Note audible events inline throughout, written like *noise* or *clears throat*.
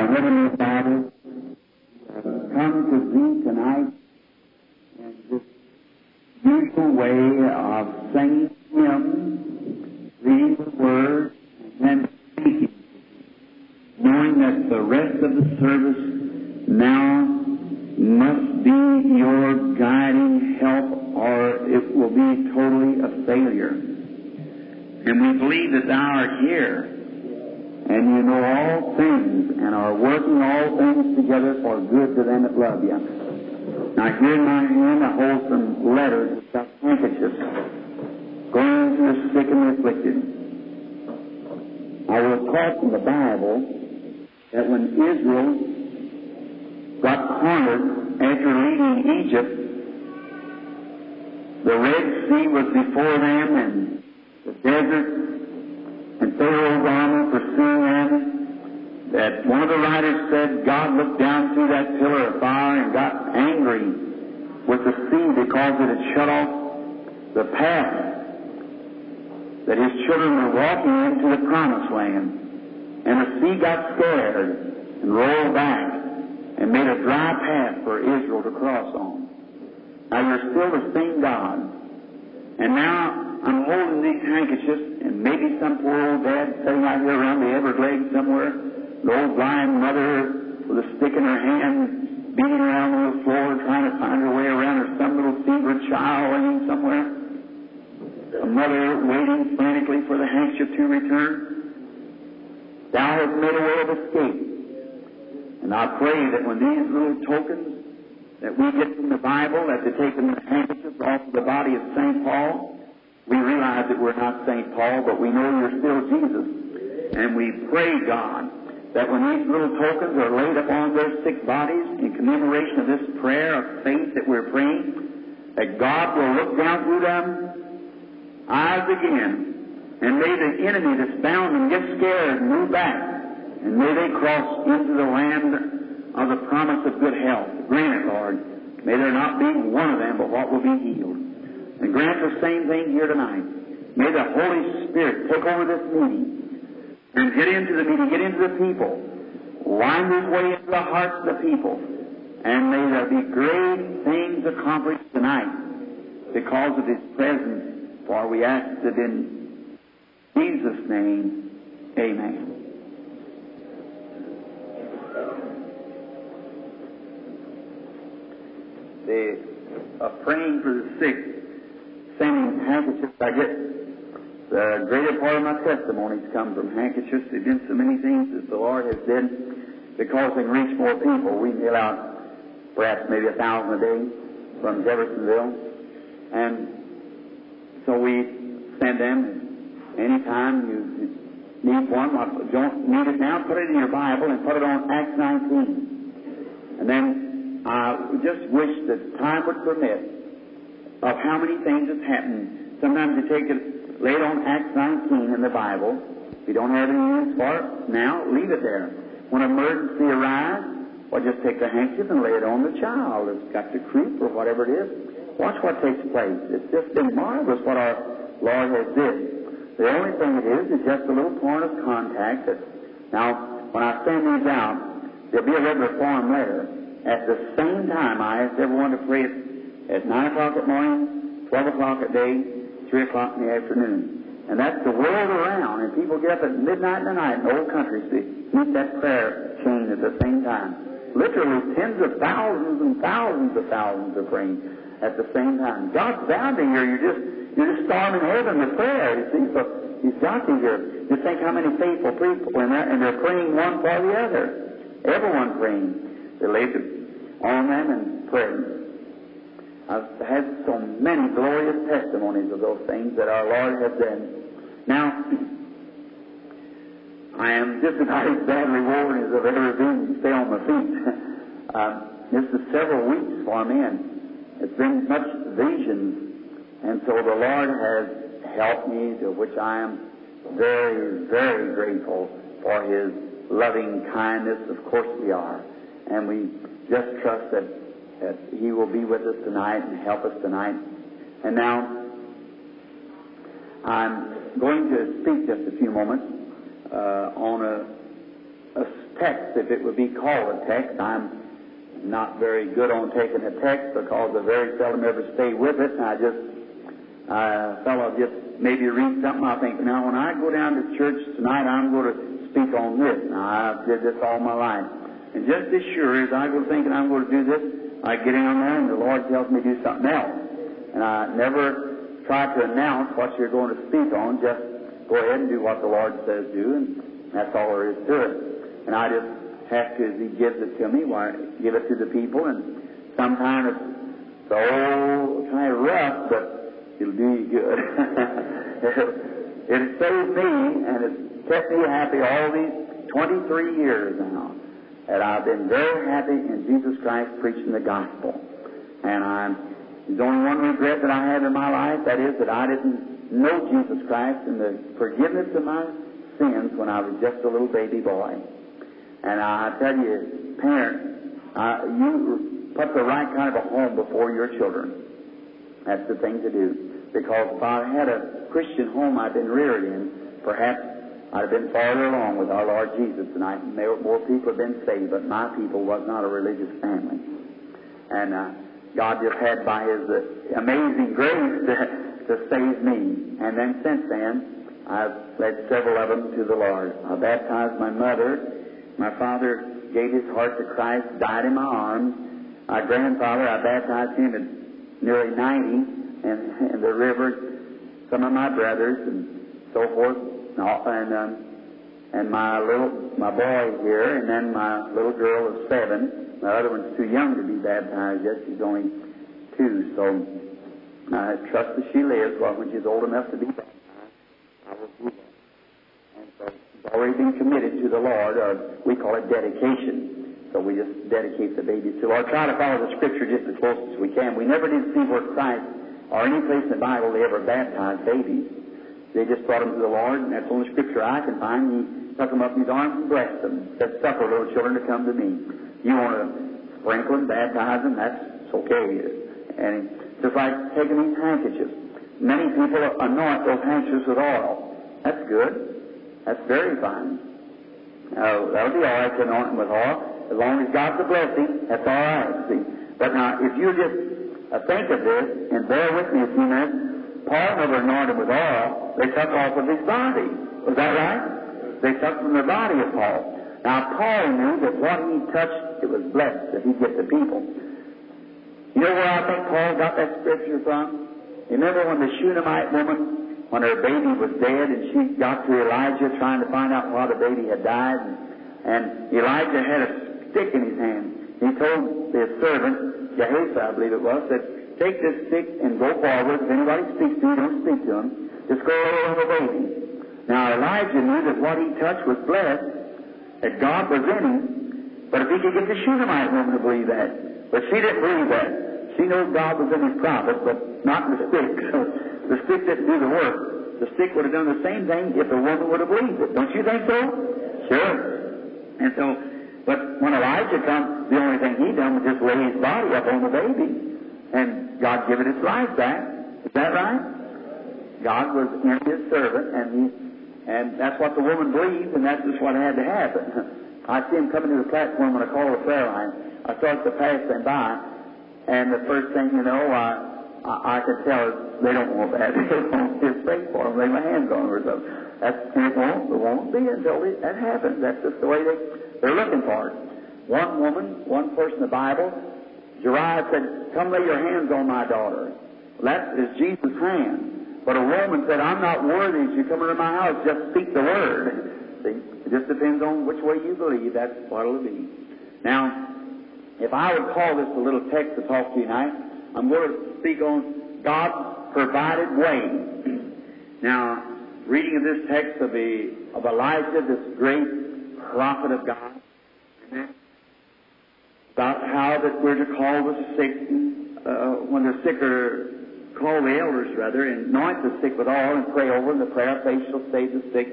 Our Heavenly Father, come to Thee tonight in this usual way of singing hymns, reading the Word, and then speaking, knowing that the rest of the service now must be your guiding help or it will be totally a failure. And we believe that Thou art here and you know all things and are working all things together for good to them that love you. Now here in my hand I hold some letters, some handkerchiefs, going to the sick and the afflicted. I was taught from the Bible that when Israel got cornered after leaving Egypt, the Red Sea was before them and the desert Pharaoh's army pursuing them, that one of the writers said God looked down through that pillar of fire and got angry with the sea because it had shut off the path that his children were walking into the promised land. And the sea got scared and rolled back and made a dry path for Israel to cross on. Now you're still the same God. And now I'm holding these handkerchiefs, and maybe some poor old dad sitting out here around the Everglades somewhere, the old blind mother with a stick in her hand, beating around on the floor trying to find her way around, or some little fevered child waiting somewhere. A mother waiting frantically for the handkerchief to return. Thou hast made a way of escape. And I pray that when these little tokens that we get from the Bible, that they take the handkerchiefs off of the body of St. Paul, we realize that we're not St. Paul, but we know you're still Jesus. And we pray, God, that when these little tokens are laid upon their sick bodies in commemoration of this prayer of faith that we're praying, that God will look down through them eyes again, and may the enemy that's bound them get scared and move back, and may they cross into the land of the promise of good health. Grant it, Lord. May there not be one of them, but what will be healed. And grant the same thing here tonight. May the Holy Spirit take over this meeting and get into the meeting, get into the people, wind his way into the hearts of the people, and may there be great things accomplished tonight because of his presence. For we ask it in Jesus' name. Amen. The uh, praying for the sick, handkerchiefs. I get the greater part of my testimonies come from handkerchiefs. There've been so many things that the Lord has done because they reach more people. We mail out perhaps maybe a thousand a day from Jeffersonville, and so we send them. Anytime you need one, if don't need it now, put it in your Bible and put it on Acts 19. And then I just wish that time would permit of how many things have happened. Sometimes you take it, lay it on Acts 19 in the Bible. If you don't have any use for it now, leave it there. When emergency arrives, well, just take the handkerchief and lay it on the child that's got the croup or whatever it is. Watch what takes place. It's just been marvelous what our Lord has did. The only thing it is is just a little point of contact. That, now, when I send these out, there'll be a regular form letter. At the same time, I ask everyone to pray at 9 o'clock at morning, 12 o'clock at day, 3 o'clock in the afternoon. And that's the world around, and people get up at midnight in the night in old countries to keep that prayer chain at the same time. Literally tens of thousands and thousands of thousands are praying at the same time. God's bound to hear. You're just you're just storming heaven with prayer. You see, so He's got to hear. Just think how many faithful people, and they're, and they're praying one for the other. Everyone praying. They lay on them and praying. I've had so many glorious testimonies of those things that our Lord has done. Now, *clears throat* I am just as bad reward as I've ever been to stay on my feet. *laughs* uh, this is several weeks for me, and it's been much visions, and so the Lord has helped me, to which I am very, very grateful for His loving kindness. Of course we are, and we just trust that, that He will be with us tonight and help us tonight. And now, I'm going to speak just a few moments uh, on a, a text, if it would be called a text. I'm not very good on taking a text because I very seldom ever stay with it. And I just, uh, fellow just maybe read something. I think, now when I go down to church tonight, I'm going to speak on this. Now, I've did this all my life. And just as sure as I go thinking I'm going to do this, I get in there and the Lord tells me to do something else. And I never try to announce what you're going to speak on. Just go ahead and do what the Lord says do, and that's all there is to it. And I just have to, as He gives it to me, why, give it to the people. And sometimes it's so kind of rough, but it'll do you good. *laughs* it saved me, and it's kept me happy all these 23 years now. And I've been very happy in Jesus Christ preaching the gospel. And I'm, there's only one regret that I have in my life, that is that I didn't know Jesus Christ and the forgiveness of my sins when I was just a little baby boy. And I tell you, parents, uh, you put the right kind of a home before your children. That's the thing to do. Because if I had a Christian home I'd been reared in, perhaps I'd have been farther along with our Lord Jesus tonight, and more, people have been saved, but my people was not a religious family. And uh, God just had by His uh, amazing grace to, to save me. And then since then, I've led several of them to the Lord. I baptized my mother. My father gave his heart to Christ, died in my arms. My grandfather, I baptized him at nearly 90 in, in the river. Some of my brothers and so forth and um, and my little my boy here, and then my little girl of seven. My other one's too young to be baptized yet; she's only two. So I trust that she lives. Well, when she's old enough to be baptized, I will do that. And so she's already been committed to the Lord, or we call it dedication. So we just dedicate the baby to. Or try to follow the Scripture just as close as we can. We never did see where Christ or any place in the Bible they ever baptized babies. They just brought them to the Lord, and that's the only scripture I can find. He took them up in his arms and blessed them. Said, suffer little children to come to me. You want to sprinkle them, baptize them, that's okay. And just like taking these handkerchiefs. Many people anoint those handkerchiefs with oil. That's good. That's very fine. Uh, that'll be all right to anoint them with oil. As long as God's a blessing, that's all right. See? But now, if you just uh, think of this and bear with me a few minutes, Paul never anointed with oil. They took off of his body. Was that right? They took from the body of Paul. Now, Paul knew that what he touched, it was blessed, that he'd get the people. You know where I think Paul got that scripture from? You remember when the Shunammite woman, when her baby was dead, and she got to Elijah trying to find out why the baby had died, and, and Elijah had a stick in his hand. He told his servant, Gehazi, I believe it was, that take this stick and go forward. If anybody speaks to you, don't speak to him. Just go over the baby. Now Elijah knew that what he touched was blessed, that God was in him. But if he could get the Shunammite woman to believe that, but she didn't believe that. She knows God was in his prophet, but not the stick. *laughs* the stick didn't do the work. The stick would have done the same thing if the woman would have believed it. Don't you think so? Sure. And so, but when Elijah comes, the only thing he done was just lay his body up on the baby. And God given his life back. Is that right? God was in his servant, and he, and that's what the woman believed, and that's just what had to happen. *laughs* I see him coming to the platform when I call the prayer line. I start to pass them by, and the first thing you know, I, I, I could tell they don't want that. *laughs* they want his faith for them, lay my hands on them or something. That's, it won't, it won't be until it, that happens. That's just the way they, they're looking for it. One woman, one person in the Bible, Uriah said, Come lay your hands on my daughter. That is Jesus' hand. But a woman said, I'm not worthy. She come into my house, just speak the word. See? It just depends on which way you believe. That's what it'll be. Now, if I would call this a little text to talk to you tonight, I'm going to speak on God's provided way. now, reading of this text of, the, of Elijah, this great prophet of God, about how that we're to call the sick, uh, when the sick are, call the elders rather, and anoint the sick with oil and pray over them. The prayer of faith shall save the sick.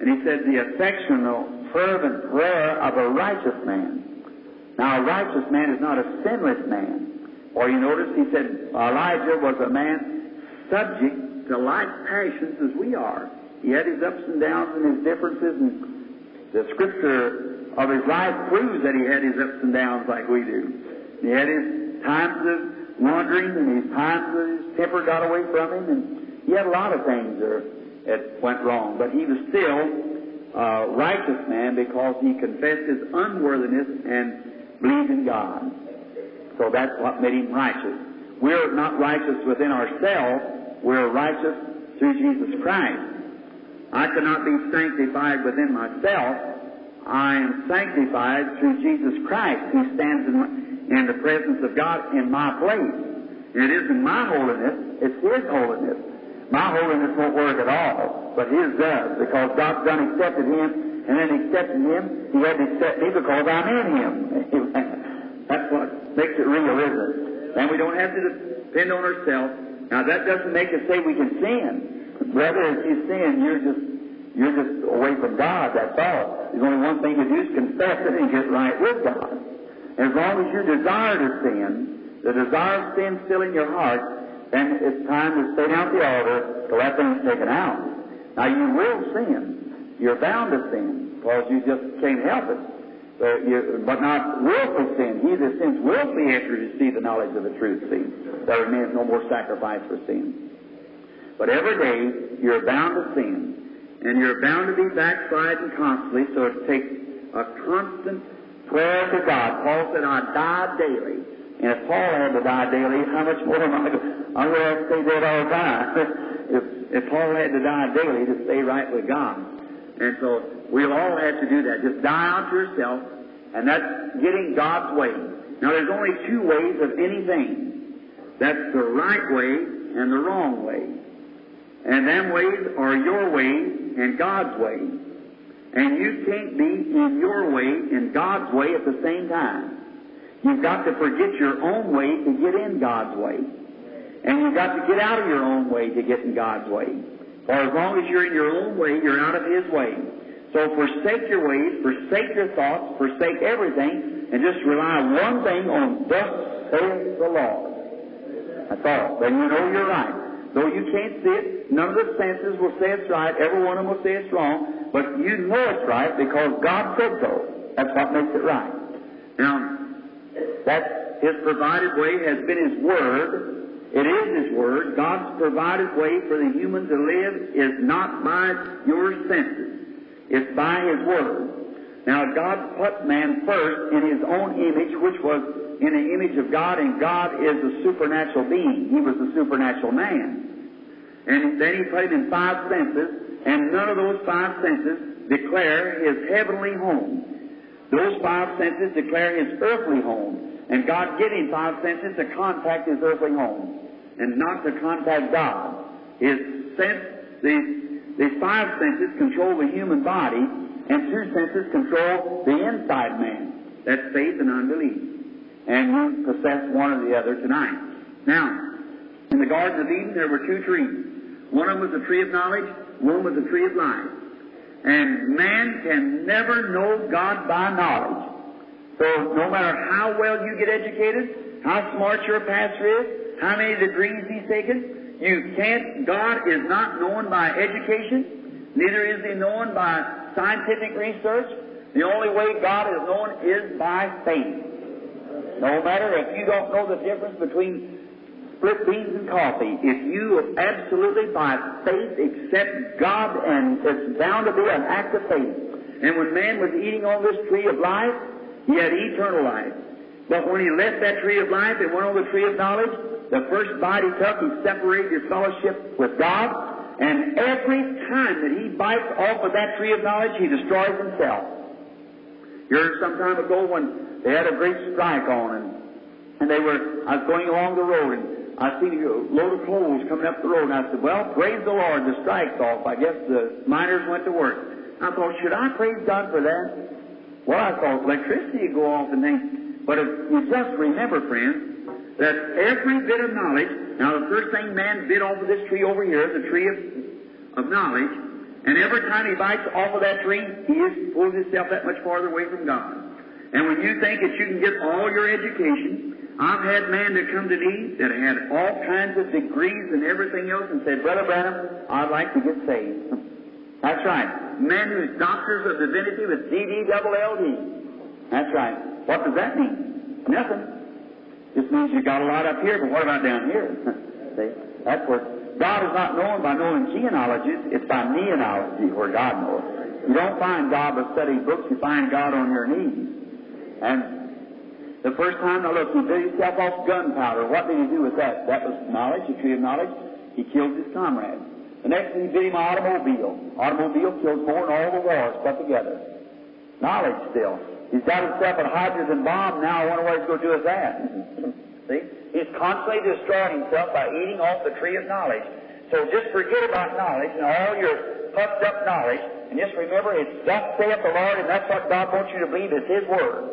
And he said, the affectional, fervent prayer of a righteous man. Now, a righteous man is not a sinless man. Or you notice he said Elijah was a man subject to like passions as we are. He had his ups and downs and his differences, and The scripture of his life proves that he had his ups and downs like we do. He had his times of wandering and his times of his temper got away from him, and he had a lot of things that, that went wrong. But he was still a righteous man because he confessed his unworthiness and believed in God. So that's what made him righteous. We're not righteous within ourselves. We're righteous through Jesus Christ. I cannot be sanctified within myself. I am sanctified through Jesus Christ who stands in, in the presence of God in my place. It isn't my holiness, it's His holiness. My holiness won't work at all, but His does, because God's done accepted Him, and then accepting Him, He had to accept me because I'm in Him. *laughs* That's what makes it real, isn't it? And we don't have to depend on ourselves. Now that doesn't make us say we can sin. Brother, if you sin, you're just you're just away from God, that's all. There's only one thing to do is confess it and get right with God. As long as you desire to sin, the desire of sin still in your heart, then it's time to stay down at the altar to let things taken out. Now you will sin. You're bound to sin, because you just can't help it. But, you, but not willful sin. He that sins willfully after he receives the knowledge of the truth, see. There remains no more sacrifice for sin. But every day you're bound to sin, and you're bound to be backsliding constantly, so it takes a constant prayer to God. Paul said, I die daily. And if Paul had to die daily, how much more am I going I'm going to to stay dead all the time. *laughs* if, if Paul had to die daily to stay right with God. And so we'll all have to do that. Just die unto yourself, and that's getting God's way. Now there's only two ways of anything. That's the right way and the wrong way. And them ways are your way and God's way. And you can't be in your way and God's way at the same time. You've got to forget your own way to get in God's way. And you've got to get out of your own way to get in God's way. For as long as you're in your own way, you're out of His way. So forsake your ways, forsake your thoughts, forsake everything, and just rely one thing on thus saith the Lord. That's all. Then you know you're right. Though you can't see it, none of the senses will say it's right. Every one of them will say it's wrong. But you know it's right because God said so. That's what makes it right. Now, that His provided way has been His Word. It is His Word. God's provided way for the human to live is not by your senses. It's by His Word. Now, God put man first in His own image, which was in the image of God, and God is a supernatural being. He was a supernatural man. And then He put him in five senses, and none of those five senses declare His heavenly home. Those five senses declare His earthly home. And God gave him five senses to contact His earthly home, and not to contact God. His sense, these, these five senses control the human body, and two senses control the inside man. That's faith and unbelief and possess one or the other tonight. Now, in the Garden of Eden, there were two trees. One of them was the tree of knowledge, one was the tree of life. And man can never know God by knowledge. So no matter how well you get educated, how smart your pastor is, how many degrees he's taken, you can't, God is not known by education, neither is he known by scientific research. The only way God is known is by faith. No matter if you don't know the difference between split beans and coffee, if you absolutely by faith accept God and it's bound to be an act of faith. And when man was eating on this tree of life, he had eternal life. But when he left that tree of life and went on the tree of knowledge, the first bite he took, he separated his fellowship with God. And every time that he bites off of that tree of knowledge, he destroys himself. You heard some time ago when they had a great strike on, and, and they were, I was going along the road, and I seen a load of clothes coming up the road, and I said, well, praise the Lord, the strike's off. I guess the miners went to work. I thought, should I praise God for that? Well, I thought electricity would go off and things. But if you just remember, friends, that every bit of knowledge, now the first thing man bit off of this tree over here the tree of, of knowledge, and every time he bites off of that tree, he is pulls himself that much farther away from God. And when you think that you can get all your education, I've had men that come to me that had all kinds of degrees and everything else and said, Brother Branham, I'd like to get saved. That's right. Men whose doctors of divinity with D-D-double-L-D. That's right. What does that mean? Nothing. Just means you got a lot up here, but what about down here? *laughs* See? That's where God is not known by knowing genealogies, it's by kneeology where God knows. You don't find God by studying books, you find God on your knees. And the first time, now look, he built himself off gunpowder. What did he do with that? That was knowledge, the tree of knowledge. He killed his comrade. The next thing he built him an automobile. Automobile kills more than all the wars put together. Knowledge still. He's got himself a hydrogen bomb now. I wonder what he's going to do with that. *laughs* See? He's constantly destroying himself by eating off the tree of knowledge. So just forget about knowledge and all your puffed up knowledge, and just remember it's thus saith the Lord, and that's what God wants you to believe is His Word.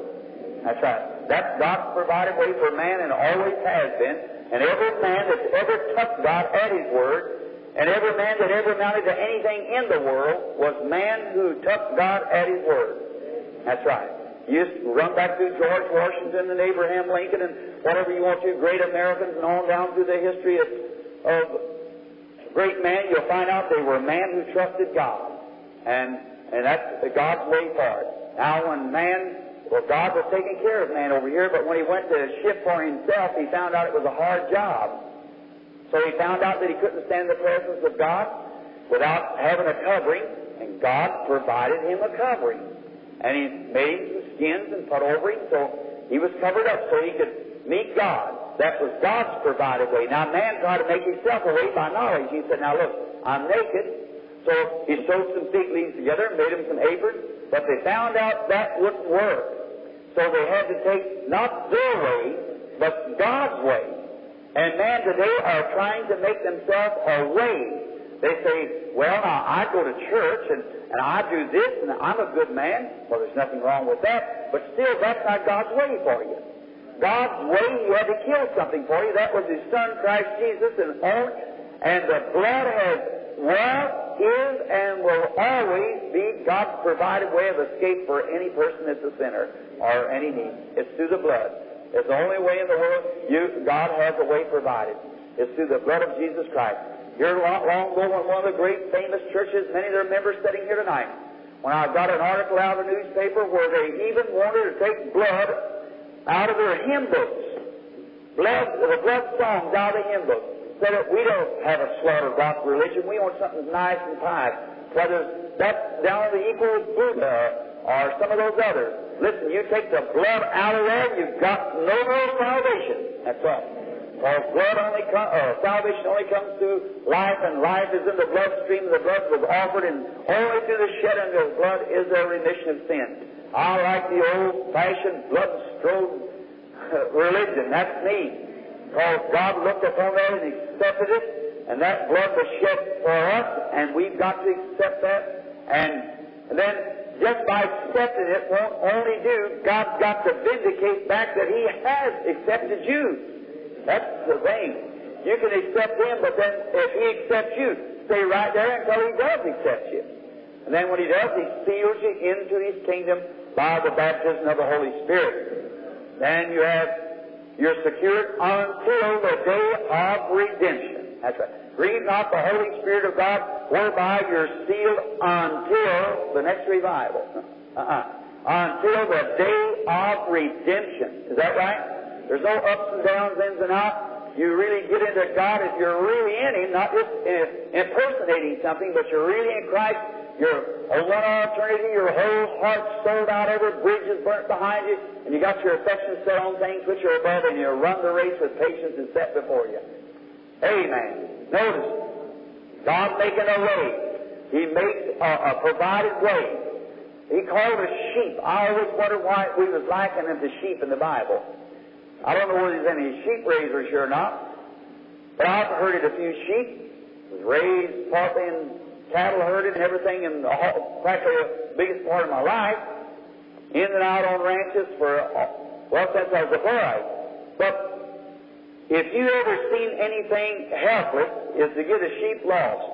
That's right. That's God's provided way for man and always has been. And every man that's ever touched God at His Word, and every man that ever amounted to anything in the world was man who took God at His Word. That's right. You just run back through George Washington and Abraham Lincoln and whatever you want to, great Americans and on down through the history of, of great men, you'll find out they were a man who trusted God. And, and that's God's way for. Now when man, well God was taking care of man over here, but when he went to shift for himself, he found out it was a hard job. So he found out that he couldn't stand the presence of God without having a covering, and God provided him a covering. And he made skins and put over him so he was covered up so he could meet God. That was God's provided way. Now man tried to make himself a way by knowledge. He said, now look, I'm naked. So he sewed some fig leaves together and made him some aprons, but they found out that wouldn't work. So they had to take not their way, but God's way. And man today are trying to make themselves a way. They say, well, now I go to church and, and I do this and I'm a good man. Well, there's nothing wrong with that, but still that's not God's way for you. God's way, He had to kill something for you. That was His Son, Christ Jesus, and on, and the blood has was, is, and will always be God's provided way of escape for any person that's a sinner or any need. It's through the blood. It's the only way in the world you, God has a way provided. It's through the blood of Jesus Christ. Here long, long ago, in one of the great famous churches, many of their members sitting here tonight, when I got an article out of the newspaper where they even wanted to take blood out of their hymn books, blood, the blood songs out of the hymn books. Said that we don't have a slaughter gospel religion. We want something nice and pious. Whether that's down to the equal Buddha or some of those others. Listen, you take the blood out of there, you've got no real salvation. That's right. For blood only com- uh, salvation only comes through life, and life is in the bloodstream. The blood was offered, and only through the shedding of blood is there remission of sin. I like the old-fashioned blood-strode religion. That's me. Because God looked upon that and accepted it, and that blood was shed for us, and we've got to accept that. And then, just by accepting it won't only do, God's got to vindicate back that He has accepted you. That's the thing. You can accept Him, but then if He accepts you, stay right there until He does accept you. And then when He does, He seals you into His kingdom by the baptism of the Holy Spirit. Then you have, you're secured until the day of redemption. That's right. Grieve not the Holy Spirit of God, whereby you're sealed until the next revival. Uh-uh. Until the day of redemption. Is that right? There's no ups and downs, ins and outs. You really get into God if you're really in Him, not just impersonating something, but you're really in Christ. You're a one eternity, your whole heart sold out, every bridge is burnt behind you, and you got your affection set on things which are above, and you run the race with patience and set before you. Amen. Notice, God making a way. He makes a, a provided way. He called us sheep. I always wondered why we was likening them to sheep in the Bible. I don't know whether there's any sheep raisers here or not, but I've herded a few sheep. Was raised partly in cattle herded and everything, and practically the biggest part of my life. In and out on ranches for well since I was a boy. But if you ever seen anything helpless, is to get a sheep lost.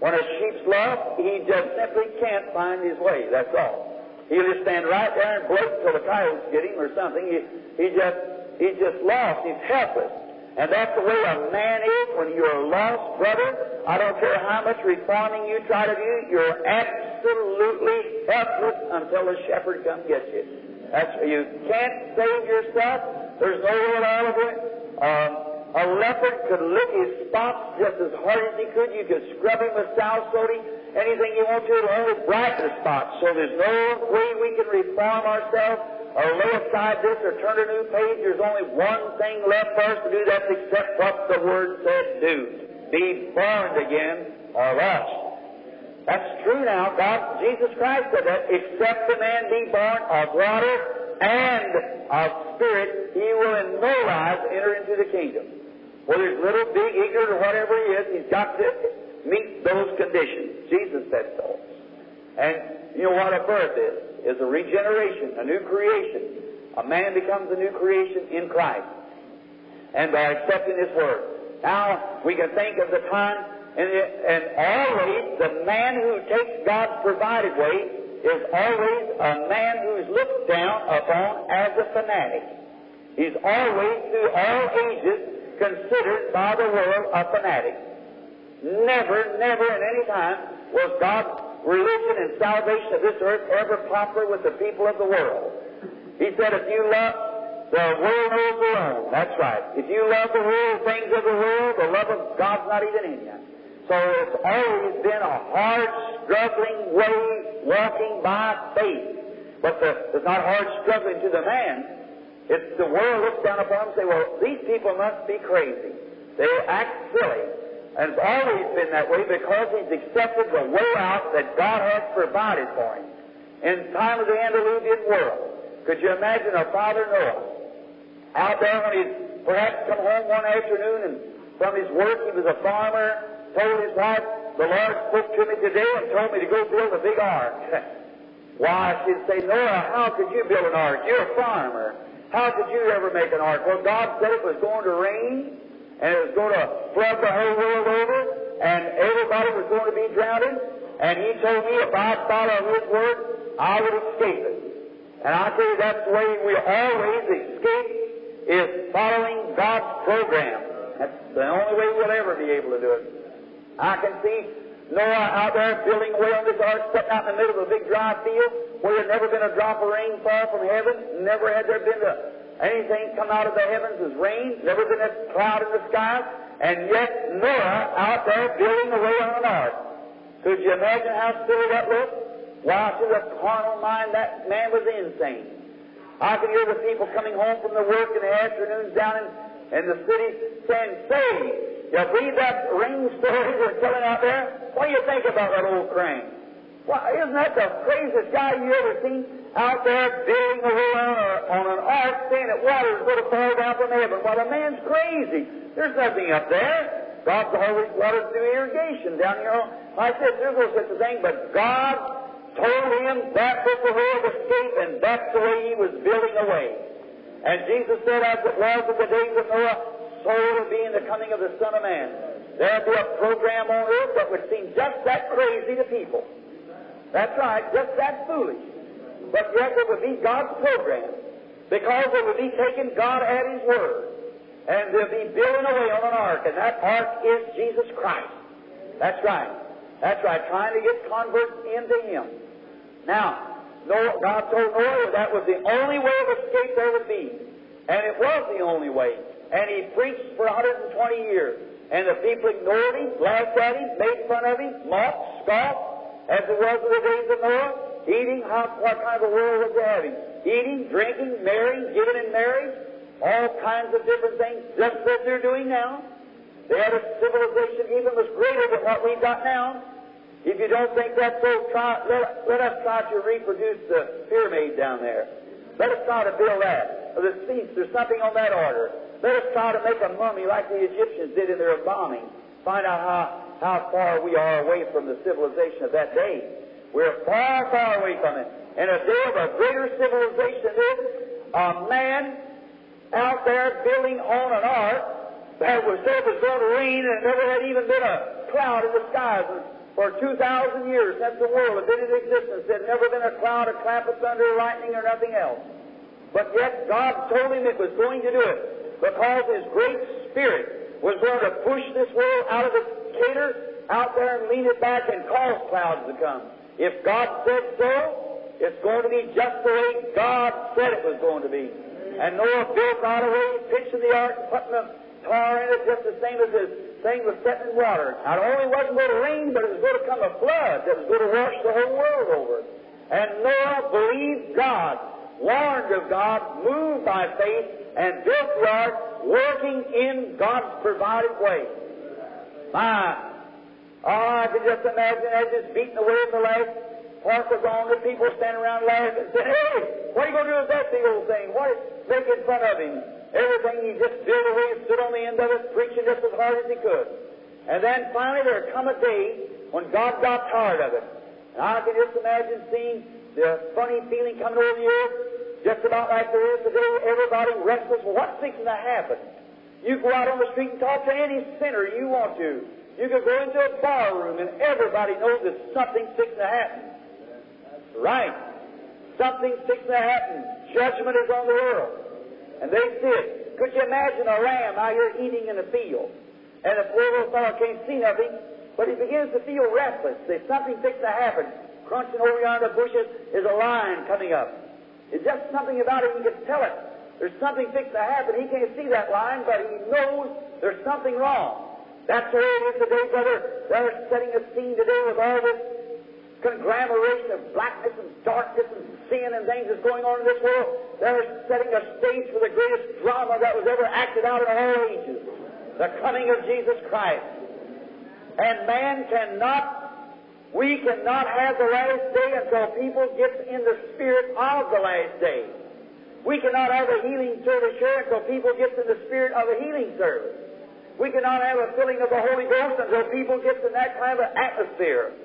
When a sheep's lost, he just simply can't find his way. That's all. He'll just stand right there and bloat till the coyotes get him or something. He, he just he's just lost. He's helpless. And that's the way a man is when you're lost brother. I don't care how much reforming you try to do, you're absolutely helpless until the shepherd comes get you. That's you can't save yourself. There's no way all of it. Um, a leopard could lick his spots just as hard as he could. You could scrub him with sal soda, anything you want to, it'll only brighten the spots. So there's no way we can reform ourselves or lay aside this or turn a new page. There's only one thing left for us to do. That's accept what the Word said do. Be born again or else. That's true now. God, Jesus Christ said that. Except a man be born of water and of spirit, he will in no wise enter into the kingdom. Whether he's little, big, ignorant, or whatever he is, he's got to meet those conditions. Jesus said so. And you know what a birth is? is a regeneration, a new creation. A man becomes a new creation in Christ. And by accepting His Word. Now, we can think of the time, and, and always the man who takes God's provided way is always a man who's looked down upon as a fanatic. He's always, through all ages, considered by the world a fanatic. Never, never at any time was God religion and salvation of this earth ever popular with the people of the world. He said, if you love the world their own. That's right. If you love the world, things of the world, the love of God's not even in you. So it's always been a hard, struggling way walking by faith. But the, it's not hard struggling to the man. It's the world looks down upon him and say, well, these people must be crazy. They act silly. And it's always been that way because he's accepted the way out that God has provided for him. In time of the antediluvian world, could you imagine a father Noah out there when he perhaps come home one afternoon and from his work he was a farmer, told his wife, the Lord spoke to me today and told me to go build a big ark. *laughs* Why, she'd say, Noah, how could you build an ark? You're a farmer. How could you ever make an ark? Well, God said it was going to rain, and it was going to flood the whole world over, and everybody was going to be drowned. And he told me if I followed his word, I would escape it. And I tell you, that's the way we always escape is following God's program. That's the only way we'll ever be able to do it. I can see Noah out there building away on this ark, sitting out in the middle of a big dry field where there had never been a drop of rain fall from heaven. Never had there been a anything come out of the heavens as rain, never been a cloud in the sky, and yet Noah out there building away on an ark. Could you imagine how silly that looked? Why, to the carnal mind, that man was insane. I can hear the people coming home from the work in the afternoons down in, in the city saying, Say, you read that rain story *laughs* they're telling out there? What do you think about that old crane? Why, isn't that the craziest guy you ever seen? Out there building a a, on an ark saying that water is going to fall down from heaven. Well, the man's crazy. There's nothing up there. God's always watered through irrigation down here. I said, there's no such a thing, but God told him that was the way of escape, and that's the way he was building away. And Jesus said, as it was in the days of Noah, so will be in the coming of the Son of Man. There'll be a program on earth that would seem just that crazy to people. That's right, just that foolish but yet it would be God's program because it would be taking God at His word. And they'll be building away on an ark, and that ark is Jesus Christ. That's right. That's right, trying to get converts into Him. Now, Noah, God told Noah that was the only way of escape there would be. And it was the only way. And he preached for 120 years. And the people ignored him, laughed at him, made fun of him, mocked, scoffed, as it was in the days of Noah. Eating, how, what kind of a world was they having? Eating, drinking, marrying, giving in marriage, all kinds of different things, just as they're doing now. They had a civilization even was greater than what we've got now. If you don't think that's so, try, let, let us try to reproduce the pyramid down there. Let us try to build that. Or the Sphinx, there's something on that order. Let us try to make a mummy like the Egyptians did in their bombing. Find out how, how far we are away from the civilization of that day. We're far, far away from it. And a day of a greater civilization is a man out there building on an ark that was said was going to rain and never had even been a cloud in the skies for 2,000 years since the world had been in existence. There had never been a cloud, a clap of thunder, lightning, or nothing else. But yet God told him it was going to do it because His great Spirit was going to push this world out of its cater, out there and lean it back and cause clouds to come. If God said so, it's going to be just the way God said it was going to be. And Noah built right away, pitched in the ark, and put the tar in it just the same as his thing was setting in water. Not only wasn't going to rain, but it was going to come a flood that was going to wash the whole world over. And Noah believed God, warned of God, moved by faith, and built the ark, working in God's provided way. My, oh, I can just imagine as it's beating away in the last park was on, the people standing around laughing and saying, Hey, what are you going to do with that big old thing? What is making fun of him? Everything he just built away stood on the end of it, preaching just as hard as he could. And then finally there come a day when God got tired of it. And I can just imagine seeing the funny feeling coming over the earth, just about like there is today, everybody restless. What's fixing to happen? You go out on the street and talk to any sinner you want to. You could go into a bar room and everybody knows that something's fixing to happen. Right. Something's fixing to happen. Judgment is on the world. And they see it. Could you imagine a lamb out here eating in a field? And the poor little fellow can't see nothing, but he begins to feel restless. There's something fixing to happen. Crunching over yonder bushes is a lion coming up. It's just something about it, he can tell it. There's something fixing to happen. He can't see that lion, but he knows there's something wrong. That's way it is today, brother. They're setting a scene today with all this conglomeration of blackness and darkness and sin and things that's going on in this world. They're setting a stage for the greatest drama that was ever acted out in all ages. The coming of Jesus Christ. And man cannot, we cannot have the last day until people get in the spirit of the last day. We cannot have a healing service here until people get in the spirit of a healing service. We cannot have a filling of the Holy Ghost until people get in that kind of atmosphere.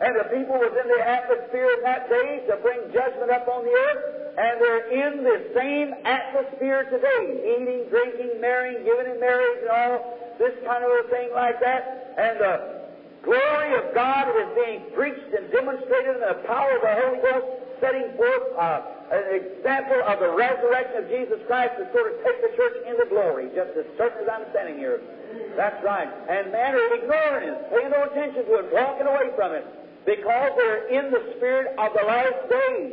And the people was in the atmosphere in that day to bring judgment up on the earth, and they're in the same atmosphere today, eating, drinking, marrying, giving in marriage, and all this kind of a thing like that. And the glory of God is being preached and demonstrated in the power of the Holy Ghost, setting forth uh, an example of the resurrection of Jesus Christ to sort of take the church into glory, just as certain as I'm standing here. That's right. And man are ignoring it, paying no attention to it, walking away from it because they're in the spirit of the last days.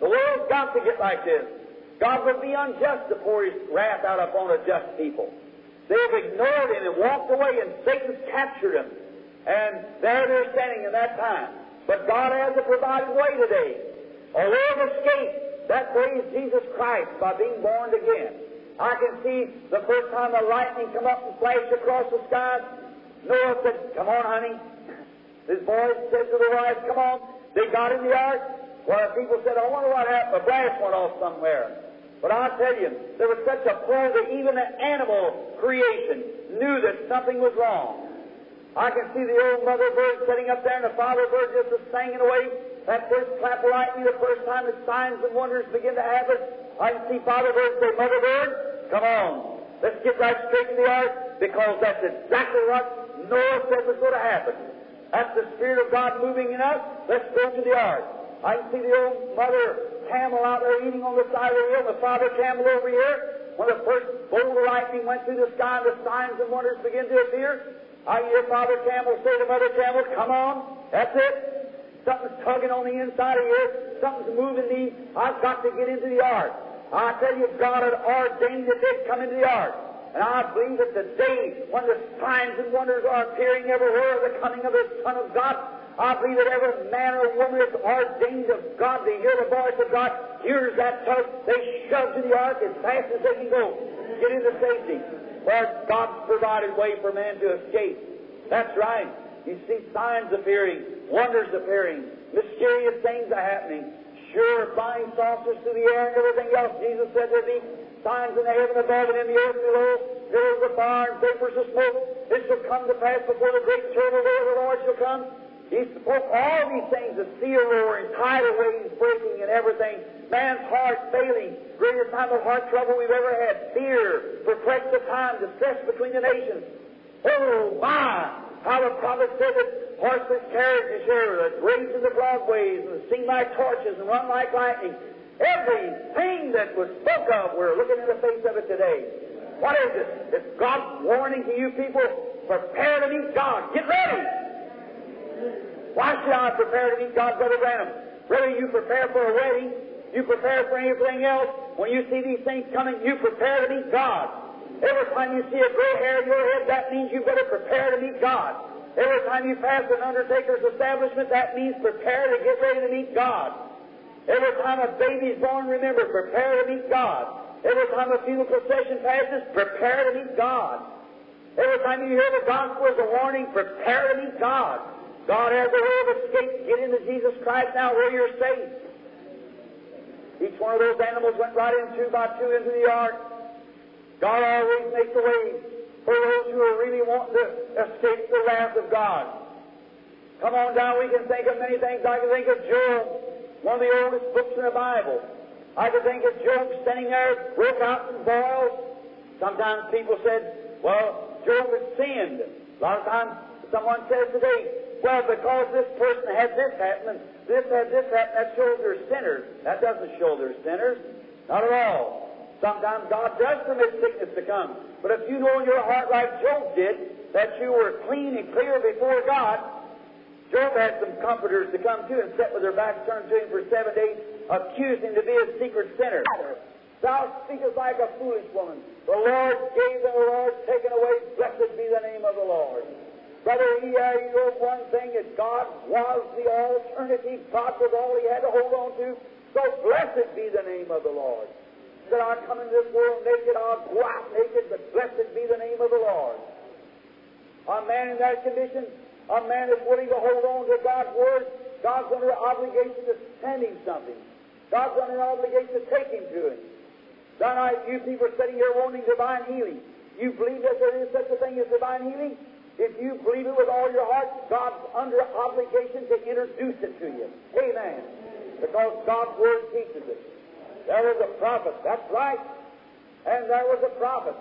The world's got to get like this. God would be unjust to pour His wrath out upon a just people. They've ignored Him and walked away, and Satan's captured them. And there they're standing in that time. But God has a provided way today. A way of escape. That way Jesus Christ by being born again. I can see the first time the lightning come up and flashed across the sky. Noah said, Come on, honey. His boys said to the wife, Come on. They got in the ark. Well, people said, I wonder what happened. A blast went off somewhere. But I'll tell you, there was such a pull that even the animal creation knew that something was wrong. I can see the old mother bird sitting up there and the father bird just was singing away. That first clap of lightning, the first time that signs and wonders begin to happen, I can see father bird say, Mother bird, come on. Let's get right straight to the ark because that's exactly what Noah said was going to happen. That's the Spirit of God moving in us. Let's go to the ark. I can see the old mother camel out there eating on the side of the hill, the father camel over here. When the first bolt of lightning went through the sky and the signs and wonders began to appear, I hear Father Camel say to Mother Camel, Come on, that's it. Something's tugging on the inside of here. Something's moving me. I've got to get into the ark. I tell you, God had ordained that they'd come into the ark. And I believe that the day when the signs and wonders are appearing everywhere of the coming of the Son of God, I believe that every man or woman is ordained of God to hear the voice of God, hears that tug, they shove to the ark as fast as they can go, get into safety. For God's provided way for man to escape. That's right. You see signs appearing, wonders appearing, mysterious things are happening. Sure, flying saucers through the air and everything else. Jesus said there'd be signs in the heaven above and in the earth below, pillars of fire and vapors of smoke. This shall come to pass before the great terrible day of the Lord shall come. He spoke all these things, the sea roaring, tidal waves breaking, and everything. Man's heart failing, greatest time of heart trouble we've ever had. Fear, perplexed time, distress between the nations. Oh my! How the prophet said that horseless carriages here that race in the broadways and sing like torches and run like lightning. Everything that was spoke of, we're looking in the face of it today. What is it? It's God's warning to you people. Prepare to meet God. Get ready. Why should I prepare to meet God, Brother Branham? Whether you prepare for a wedding, you prepare for anything else, when you see these things coming, you prepare to meet God. Every time you see a gray hair in your head, that means you better prepare to meet God. Every time you pass an undertaker's establishment, that means prepare to get ready to meet God. Every time a baby's born, remember, prepare to meet God. Every time a funeral procession passes, prepare to meet God. Every time you hear the gospel as a warning, prepare to meet God. God has a way of escape. Get into Jesus Christ now where you're safe. Each one of those animals went right in two by two into the ark. God always makes a way for those who are really wanting to escape the wrath of God. Come on down, we can think of many things. I can think of Job, one of the oldest books in the Bible. I can think of Job standing there, broke out in boils. Sometimes people said, well, Job had sinned. A lot of times someone says today, well, because this person had this happen, this had this happen, that shows they're sinners. That doesn't show they're sinners. Not at all. Sometimes God does permit sickness to come. But if you know in your heart, like Job did, that you were clean and clear before God, Job had some comforters to come to and sit with their backs turned to him for seven days, accusing to be a secret sinner. Thou speakest like a foolish woman. The Lord gave and the Lord taken away. Blessed be the name of the Lord. Brother E.R., you one thing that God was the alternative. God was all he had to hold on to. So blessed be the name of the Lord. That I come into this world naked, I'll go out naked, but blessed be the name of the Lord. A man in that condition, a man is willing to hold on to God's Word, God's under obligation to send him something. God's under obligation to take him to him. Tonight, you people are sitting here wanting divine healing. You believe that there is such a thing as divine healing? If you believe it with all your heart, God's under obligation to introduce it to you. Amen. Because God's Word teaches it. There was a prophet, that's right. And there was a prophet.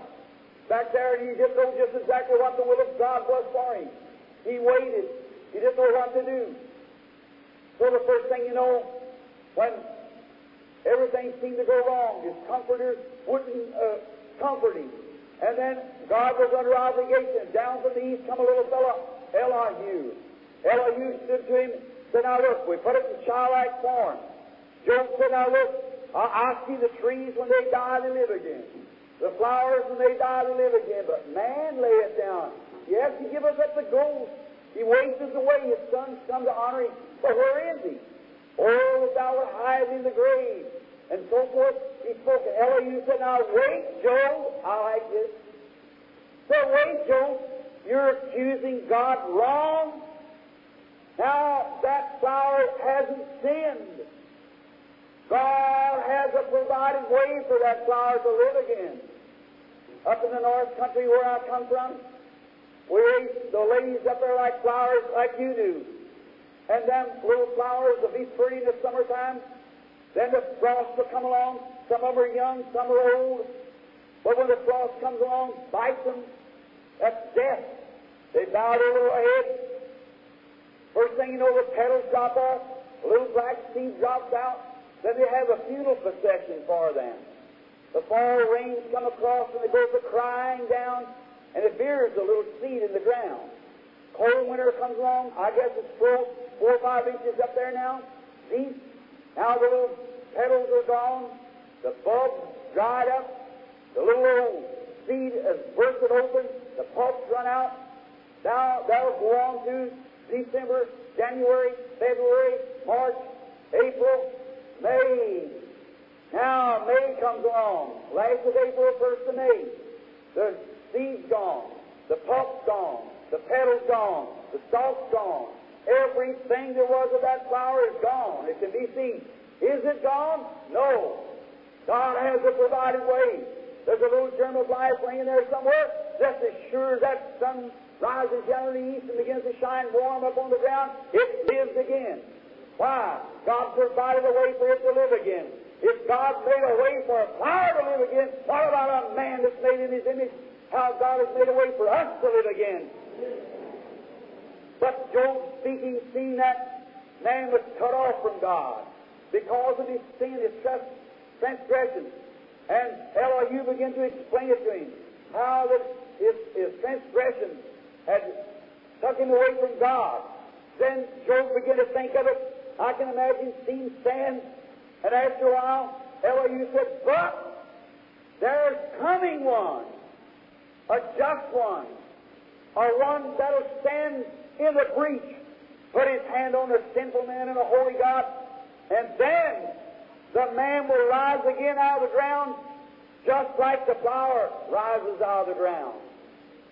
Back there, and he didn't know just exactly what the will of God was for him. He waited. He didn't know what to do. So the first thing you know, when everything seemed to go wrong, his comforters wouldn't uh, comfort him. And then God was under obligation. Down from the east come a little fellow, Elihu. Elihu stood to him, said, Now look, we put it in childlike form. Job said, Now look, I, see the trees when they die, they live again. The flowers when they die, they live again. But man lay it down. Yes, he give us up the gold. He wastes away. His sons come to honor him. But where is he? Oh, that thou wert hide in the grave and so forth. He spoke to Elihu said, Now wait, Job. I like this. So wait, Job. You're accusing God wrong. Now that flower hasn't sinned. God has a provided way for that flower to live again. Up in the north country where I come from, we raise the ladies up there like flowers like you do. And them little flowers will be pretty in the summertime. Then the frost will come along. Some of them are young, some are old. But when the frost comes along, bites them, that's death. They bow their little head. First thing you know, the petals drop off, little black seed drops out. Then they have a funeral procession for them. The fall rains come across and it goes a crying down, and it bears a little seed in the ground. Cold winter comes along. I guess it's four, four or five inches up there now. See? Now the little petals are gone, the bulb dried up, the little old seed has bursted open, the pulp's run out. Now that'll go on to December, January, February, March, April, May. Now May comes along. Last of April, first of May. The seed's gone, the pulp's gone, the petal's gone, the stalk's gone, Everything there was of that flower is gone. It can be seen. Is it gone? No. God has a provided way. There's a little germ of life laying there somewhere. Just as sure as that sun rises down in the east and begins to shine warm up on the ground, it lives again. Why? God provided a way for it to live again. If God made a way for a flower to live again, what about a man that's made in His image? How God has made a way for us to live again. But Job speaking, seeing that man was cut off from God because of his sin, his transgression. And Elihu began to explain it to him. how that his, his transgression had took him away from God. Then Job began to think of it. I can imagine seeing stand, and after a while, Elihu said, But there's coming one, a just one, or one that'll stand in the breach, put his hand on a sinful man and a holy God, and then the man will rise again out of the ground, just like the flower rises out of the ground.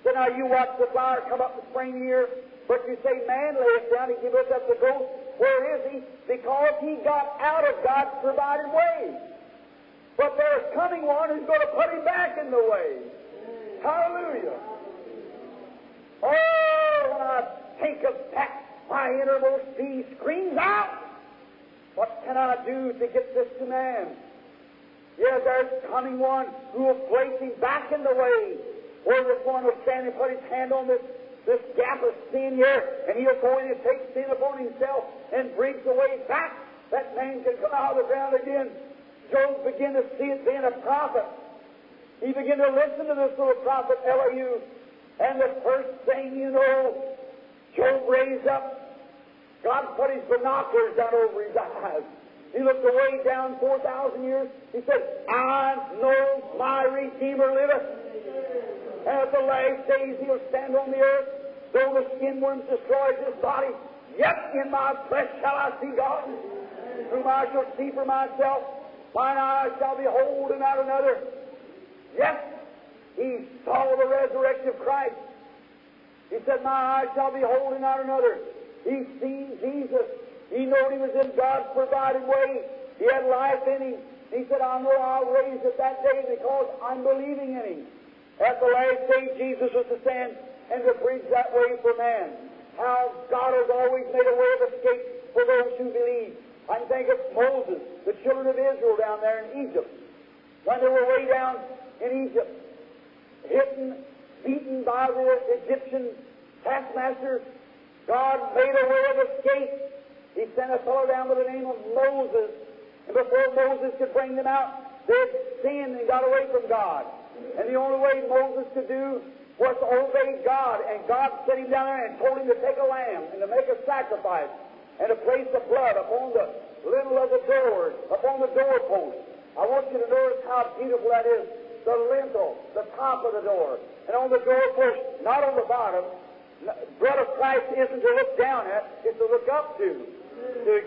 So now you watch the flower come up the spring year, but you say, man lays down, and he giveth up the ghost. Where is he? Because he got out of God's provided way. But there's coming one who's going to put him back in the way. Hallelujah. Oh, when I think of that, my innermost being screams out. What can I do to get this to man? Yes, there's coming one who will place him back in the way. Where this one will stand and put his hand on this, this gap of sin here, and he'll go in and take sin upon himself and bridge the way back. That man can come out of the ground again. Job began to see it being a prophet. He began to listen to this little prophet Elihu. And the first thing you know, Job raised up. God put his binoculars down over his eyes. He looked away down 4,000 years. He said, I know my Redeemer liveth. At the last days he'll stand on the earth. Though the skin worms his body, yet in my flesh shall I see God, whom I shall see for myself. Mine eyes shall behold and not another. Yes, he saw the resurrection of Christ. He said, My eyes shall behold and not another. He seen Jesus. He knew he was in God's provided way. He had life in him. He said, I know I'll raise it that day because I'm believing in him. At the last day, Jesus was to stand and to bridge that way for man. How God has always made a way of escape for those who believe. I think of Moses, the children of Israel down there in Egypt. When they were way down in Egypt, hidden, beaten by the Egyptian taskmaster, God made a way of escape. He sent a fellow down by the name of Moses. And before Moses could bring them out, they sinned and got away from God. And the only way Moses could do was to obey God. And God set him down there and told him to take a lamb and to make a sacrifice and to place the blood upon the lintel of the door, upon the doorpost. I want you to notice how beautiful that is. The lintel, the top of the door, and on the doorpost, not on the bottom. Bread of Christ isn't to look down at, it's to look up to. To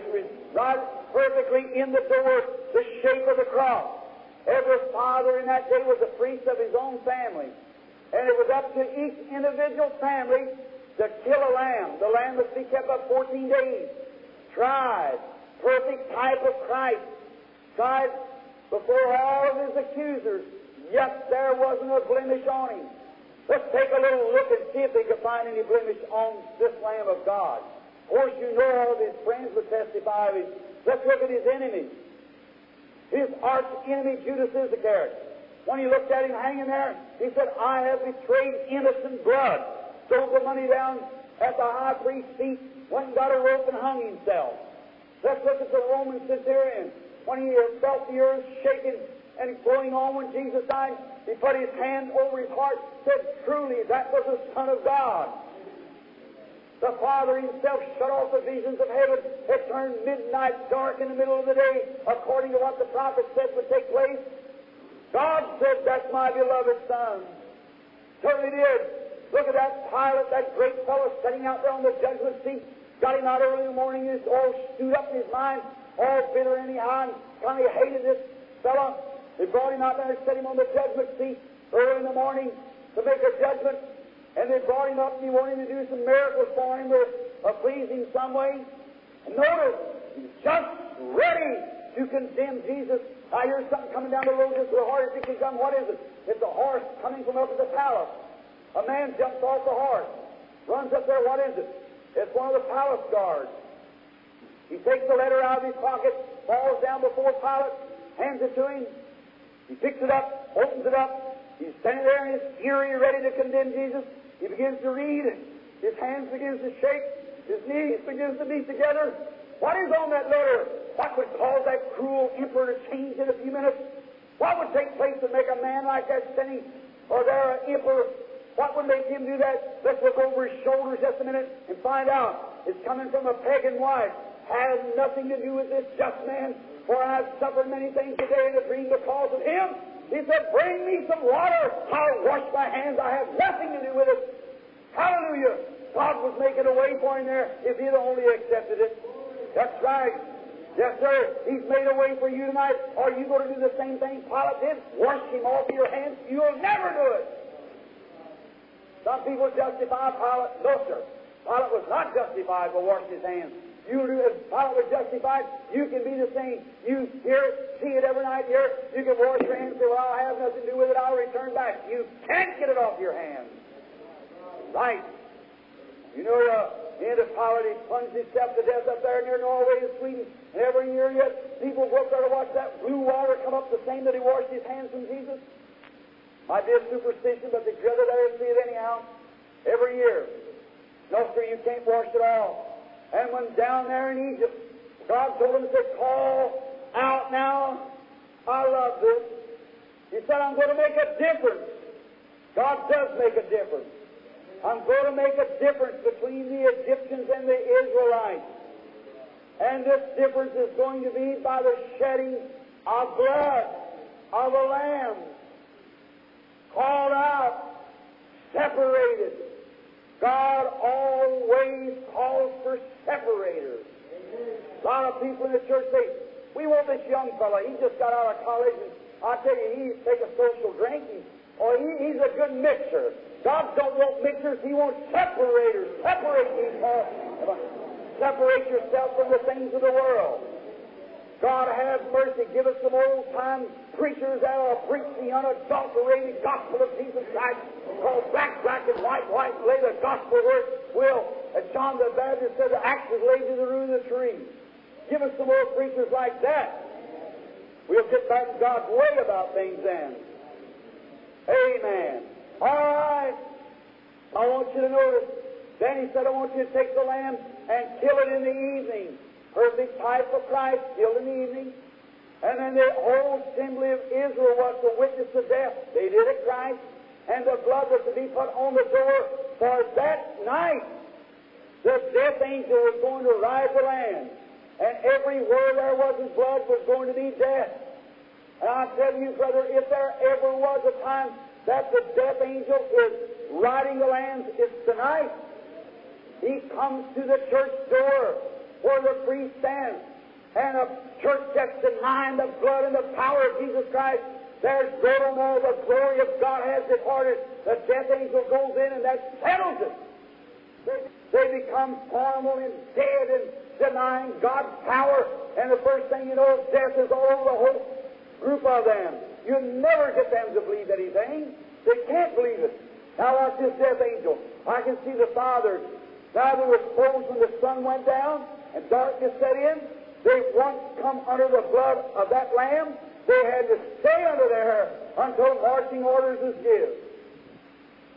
right perfectly in the door, the shape of the cross. Every father in that day was a priest of his own family. And it was up to each individual family to kill a lamb. The lamb must be kept up 14 days. Tried. Perfect type of Christ. Tried before all of his accusers. Yet there wasn't a blemish on him. Let's take a little look and see if they can find any blemish on this Lamb of God. Of course, you know all of his friends would testify of his. Let's look at his enemies. His arch enemy, Judas Iscariot. When he looked at him hanging there, he said, I have betrayed innocent blood. Threw the money down at the high priest's feet, went and got a rope and hung himself. Let's look at the Roman centurion. When he felt the earth shaking and going on when Jesus died, he put his hand over his heart, said, Truly, that was the Son of God. The Father Himself shut off the visions of heaven. It turned midnight dark in the middle of the day, according to what the prophet said would take place. God said, That's my beloved Son. Certainly did. Look at that Pilate, that great fellow sitting out there on the judgment seat. Got him out early in the morning, he's all stewed up in his mind, all bitter anyhow, and kind of hated this fellow. They brought him out there and set him on the judgment seat early in the morning to make a judgment. And they brought him up and he wanted to do some miracles for him to uh, please him some way. And notice, he's just ready to condemn Jesus. I hear something coming down the road just a horse. He come. What is it? It's a horse coming from up at the palace. A man jumps off the horse, runs up there. What is it? It's one of the palace guards. He takes the letter out of his pocket, falls down before Pilate, hands it to him. He picks it up, opens it up. He's standing there in his fury, ready to condemn Jesus. He begins to read. and His hands begins to shake. His knees begins to beat together. What is on that letter? What would cause that cruel emperor to change in a few minutes? What would take place to make a man like that standing or they're an emperor. What would make him do that? Let's look over his shoulders just a minute and find out. It's coming from a pagan wife. Has nothing to do with this just man, for I've suffered many things today in a dream because of him. He said, Bring me some water. I'll wash my hands. I have nothing to do with it. Hallelujah. God was making a way for him there if he'd only accepted it. That's right. Yes, sir. He's made a way for you tonight. Are you going to do the same thing Pilate did? Wash him off your hands? You'll never do it. Some people justify Pilate. No, sir. Pilate was not justified for washing his hands. You do as Pilate was justified, you can be the same. You hear it, see it every night here. You can wash your hands and say, Well, I have nothing to do with it, I'll return back. You can't get it off your hands. Right. You know, uh, end of Pilate, he plunged himself to death up there near Norway and Sweden. And every year yet, people go up there to watch that blue water come up the same that he washed his hands from Jesus. Might be a superstition, but they there and see it anyhow. Every year. No, sir, you can't wash it all. And when down there in Egypt, God told him to call out now, I love this. He said, I'm going to make a difference. God does make a difference. I'm going to make a difference between the Egyptians and the Israelites. And this difference is going to be by the shedding of blood of a lamb. Called out, separated. God always calls for separators. A lot of people in the church say, we want this young fellow. He just got out of college, and I tell you, he take social drink, or oh, he, he's a good mixer. God don't want mixers, He wants separators. Separate these Separate yourself from the things of the world. God have mercy. Give us some old time preachers that will preach the unadulterated gospel of Jesus Christ, called black, black, and white, white, lay the gospel where will. As John the Baptist said, the axe is laid to the root of the tree. Give us some more preachers like that. We'll get back to God's way about things then. Amen. All right. I want you to notice. Then he said, I want you to take the lamb and kill it in the evening perfect type of Christ, killed in the evening. And then the whole assembly of Israel was the witness of death. They did it Christ. And the blood was to be put on the door for that night. The death angel was going to ride the land. And everywhere there was in blood was going to be death. And I tell you, brother, if there ever was a time that the death angel is riding the land, it's tonight. He comes to the church door where the priest stands, and a church that's denying the blood and the power of Jesus Christ, there's no more the glory of God has departed. The death angel goes in and that settles it. They become formal and dead and denying God's power, and the first thing you know, death is all over the whole group of them. You never get them to believe anything. They can't believe it. Now watch this death angel. I can see the Father. Now they were exposed when the sun went down, and darkness set in, they once come under the blood of that lamb, they had to stay under there until marching orders was given.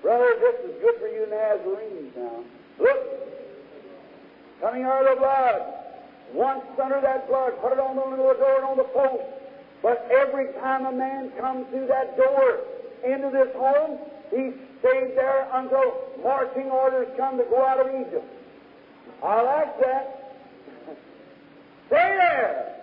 Brother, this is good for you Nazarenes now. Look, coming out of the blood. Once under that blood, put it on the little door and on the post. But every time a man comes through that door into this home, he stayed there until marching orders come to go out of Egypt. I like that. There.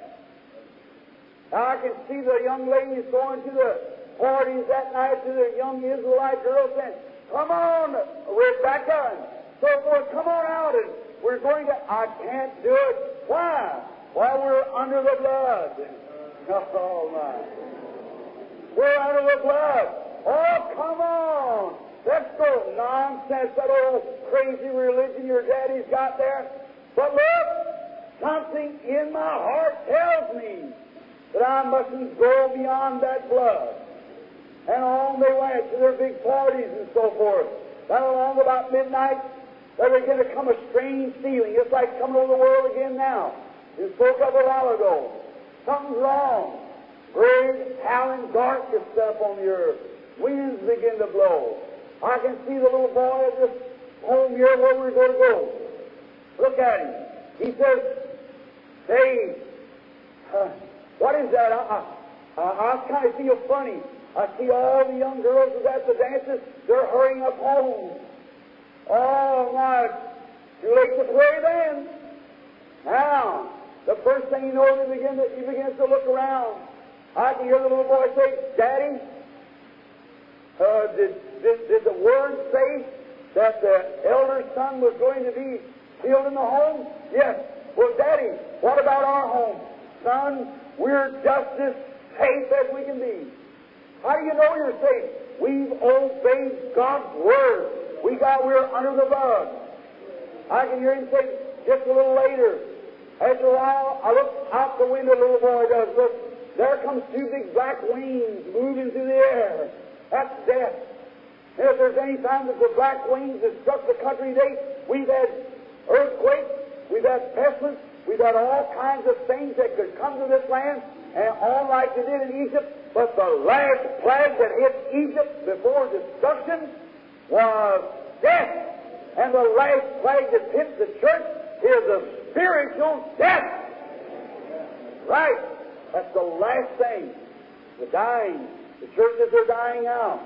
Now I can see the young ladies going to the parties that night to the young Israelite girls saying, Come on, Rebecca, and so forth, come on out, and we're going to. I can't do it. Why? Why, we're under the blood. *laughs* Oh, my. We're under the blood. Oh, come on. Let's go. Nonsense, that old crazy religion your daddy's got there. But look, something in my heart tells me that I mustn't go beyond that blood. And on they went to their big parties and so forth. Then along about midnight, there began to come a strange feeling. It's like coming over the world again now. You spoke of a while ago. Something's wrong. Great howling darkness set up on the earth. Winds begin to blow. I can see the little boy at this home here where we're going to go. Look at him. He says, Say, uh, what is that? I, I, I kind of feel funny. I see all the young girls who's at the dances, they're hurrying up home. Oh, my, too late to pray then. Now, the first thing you know, he begins to, he to look around. I can hear the little boy say, Daddy, uh, did, did, did the word say that the elder son was going to be healed in the home? Yes. Well, Daddy, what about our home? Son, we're just as safe as we can be. How do you know you're safe? We've obeyed God's word. We got we're under the blood. I can hear him say just a little later. After a while, I look out the window, little boy does. Look, there comes two big black wings moving through the air. That's death. And if there's any time that the black wings have struck the country today, we've had earthquakes, we've had pestilence, we've had all kinds of things that could come to this land, and all like they did in Egypt. But the last plague that hit Egypt before destruction was death. And the last plague that hit the church is a spiritual death. Right. That's the last thing. The dying. The churches are dying out.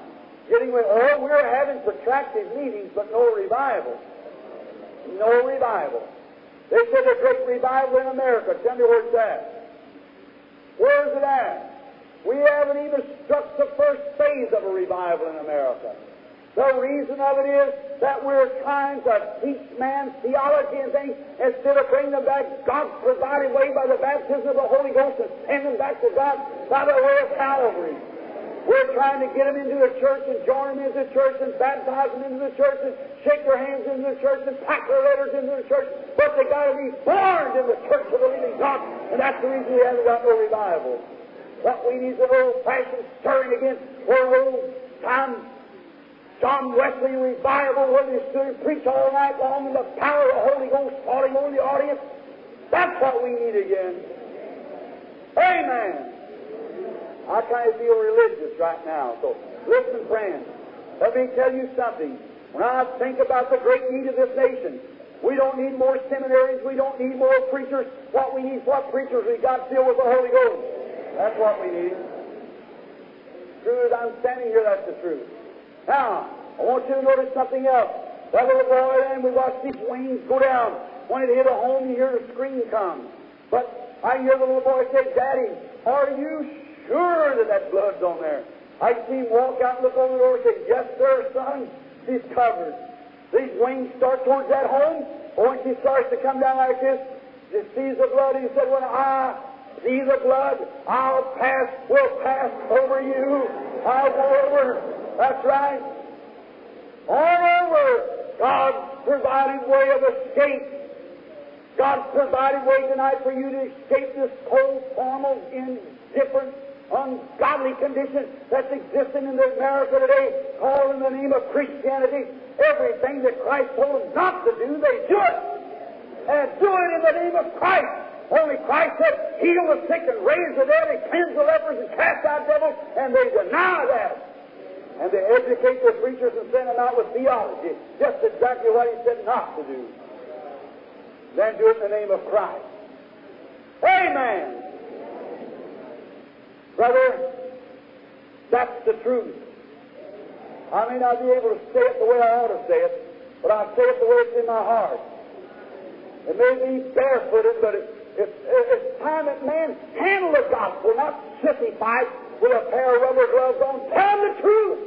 Getting rid. Oh, we're having protracted meetings, but no revival. No revival. They said a great revival in America. Tell me where it's at. Where is it at? We haven't even struck the first phase of a revival in America. The reason of it is that we're trying to teach man theology and things instead of bringing them back God's provided way by the baptism of the Holy Ghost and send them back to God by the way of Calvary. We're trying to get them into the church and join them into the church and baptize them into the church and shake their hands into the church and pack their letters into the church, but they got to be born in the church of the living God, and that's the reason we haven't got no revival. What we need is an old-fashioned stirring again, where old time John Wesley revival where they stood and preached all night long and the power of the Holy Ghost falling on the audience. That's what we need again. Amen. I kind of feel religious right now. So listen, friends. Let me tell you something. When I think about the great need of this nation, we don't need more seminaries. We don't need more preachers. What we need, what preachers we got filled with the Holy Ghost. That's what we need. True as I'm standing here, that's the truth. Now, I want you to notice something else. That little boy, then we watch these wings go down. When it hit a home, you hear the scream come. But I hear the little boy say, Daddy, are you sure that that blood's on there? I see him walk out and look over the door and say, Yes, sir, son. She's covered. These wings start towards that home, or when she starts to come down like this, she sees the blood, he said, When I see the blood, I'll pass, will pass over you. I'll go over. That's right. All over, God's provided way of escape. God's provided way tonight for you to escape this cold, formal, indifferent, ungodly condition that's existing in America today, called in the name of Christianity. Everything that Christ told them not to do, they do it. And do it in the name of Christ. Only Christ said, heal the sick and raise the dead and cleanse the lepers and cast out devils, and they deny that. And they educate their preachers and send them out with theology, just exactly what he said not to do. Then do it in the name of Christ. Amen. Brother, that's the truth. I may not be able to say it the way I ought to say it, but I say it the way it's in my heart. It may be barefooted, but it, it, it, it's time that man handle the gospel, not sissy fight with a pair of rubber gloves on. Tell the truth.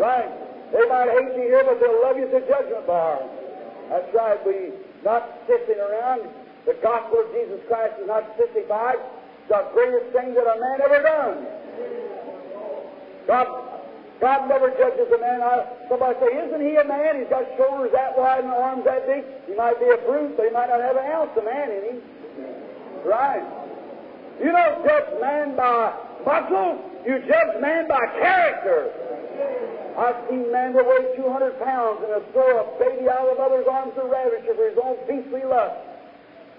Right. They might hate you here, but they'll love you at the judgment bar. That's right. We not sissing around. The gospel of Jesus Christ is not sissified. The greatest thing that a man ever done. God, God never judges a man. I, somebody say, isn't he a man? He's got shoulders that wide and arms that big. He might be a brute, but he might not have an ounce of man in him. Right. You don't judge man by muscle. You judge man by character. I've seen men that weigh 200 pounds and throw a baby out of mother's arms to ravish her for his own beastly lust.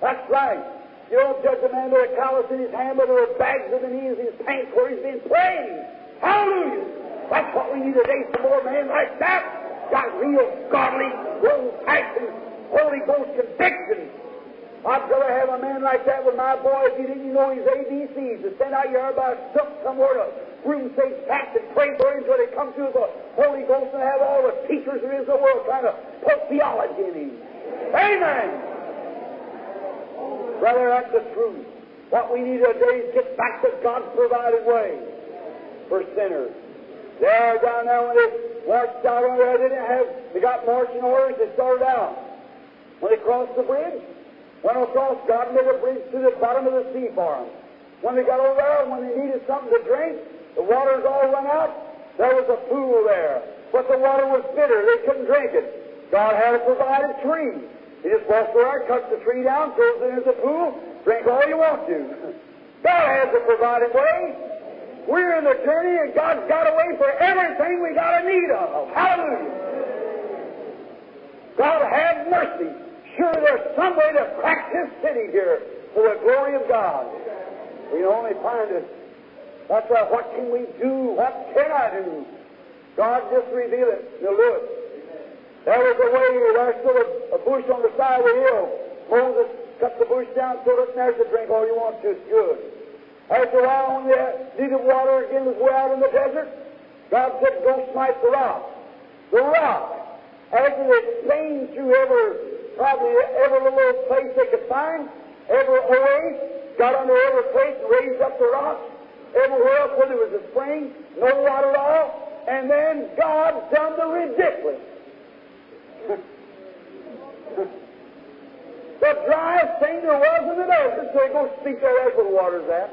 That's right. You don't judge a man with a callus in his hand, but with bags of the knees in his pants where he's been praying. Hallelujah! That's what we need today, some more men like that. Got real godly, old-fashioned, Holy Ghost conviction. I'd rather have a man like that with my boy if you didn't know his ABCs to stand out here by silk somewhere to room say back and pray for him until they come through the Holy Ghost and have all the teachers there is in the world trying to put theology in him. Amen. Brother, that's the truth. What we need today is get back to God's provided way for sinners. There, down there, when they marched out on there, they didn't have, they got marching orders, they started out. When they crossed the bridge, went across, God made a bridge to the bottom of the sea for them. When they got over there, when they needed something to drink, the water's all run out, there was a pool there. But the water was bitter, they couldn't drink it. God had provided tree. He just walks around, cuts the tree down, throws it into the pool, drink all you want to. God has a provided way. We're in the journey, and God's got a way for everything we got a need of. Hallelujah. God have mercy. Sure, there's some way to crack this city here for the glory of God. We only find it. That's why, what can we do? What can I do? God just reveal it. Do it. There was a way, there stood a, a bush on the side of the hill. Moses cut the bush down, threw it in there, said, drink all you want to, it's good. After a while, when they needed water again was way out in the desert, God said, go smite the rock. The rock. After they stained through every, probably every little place they could find, every oasis, got under every place and raised up the rock. Everywhere else where there was a spring, no water at all. And then God done the ridiculous. The driest thing there was in the desert, so go speak where the water's at.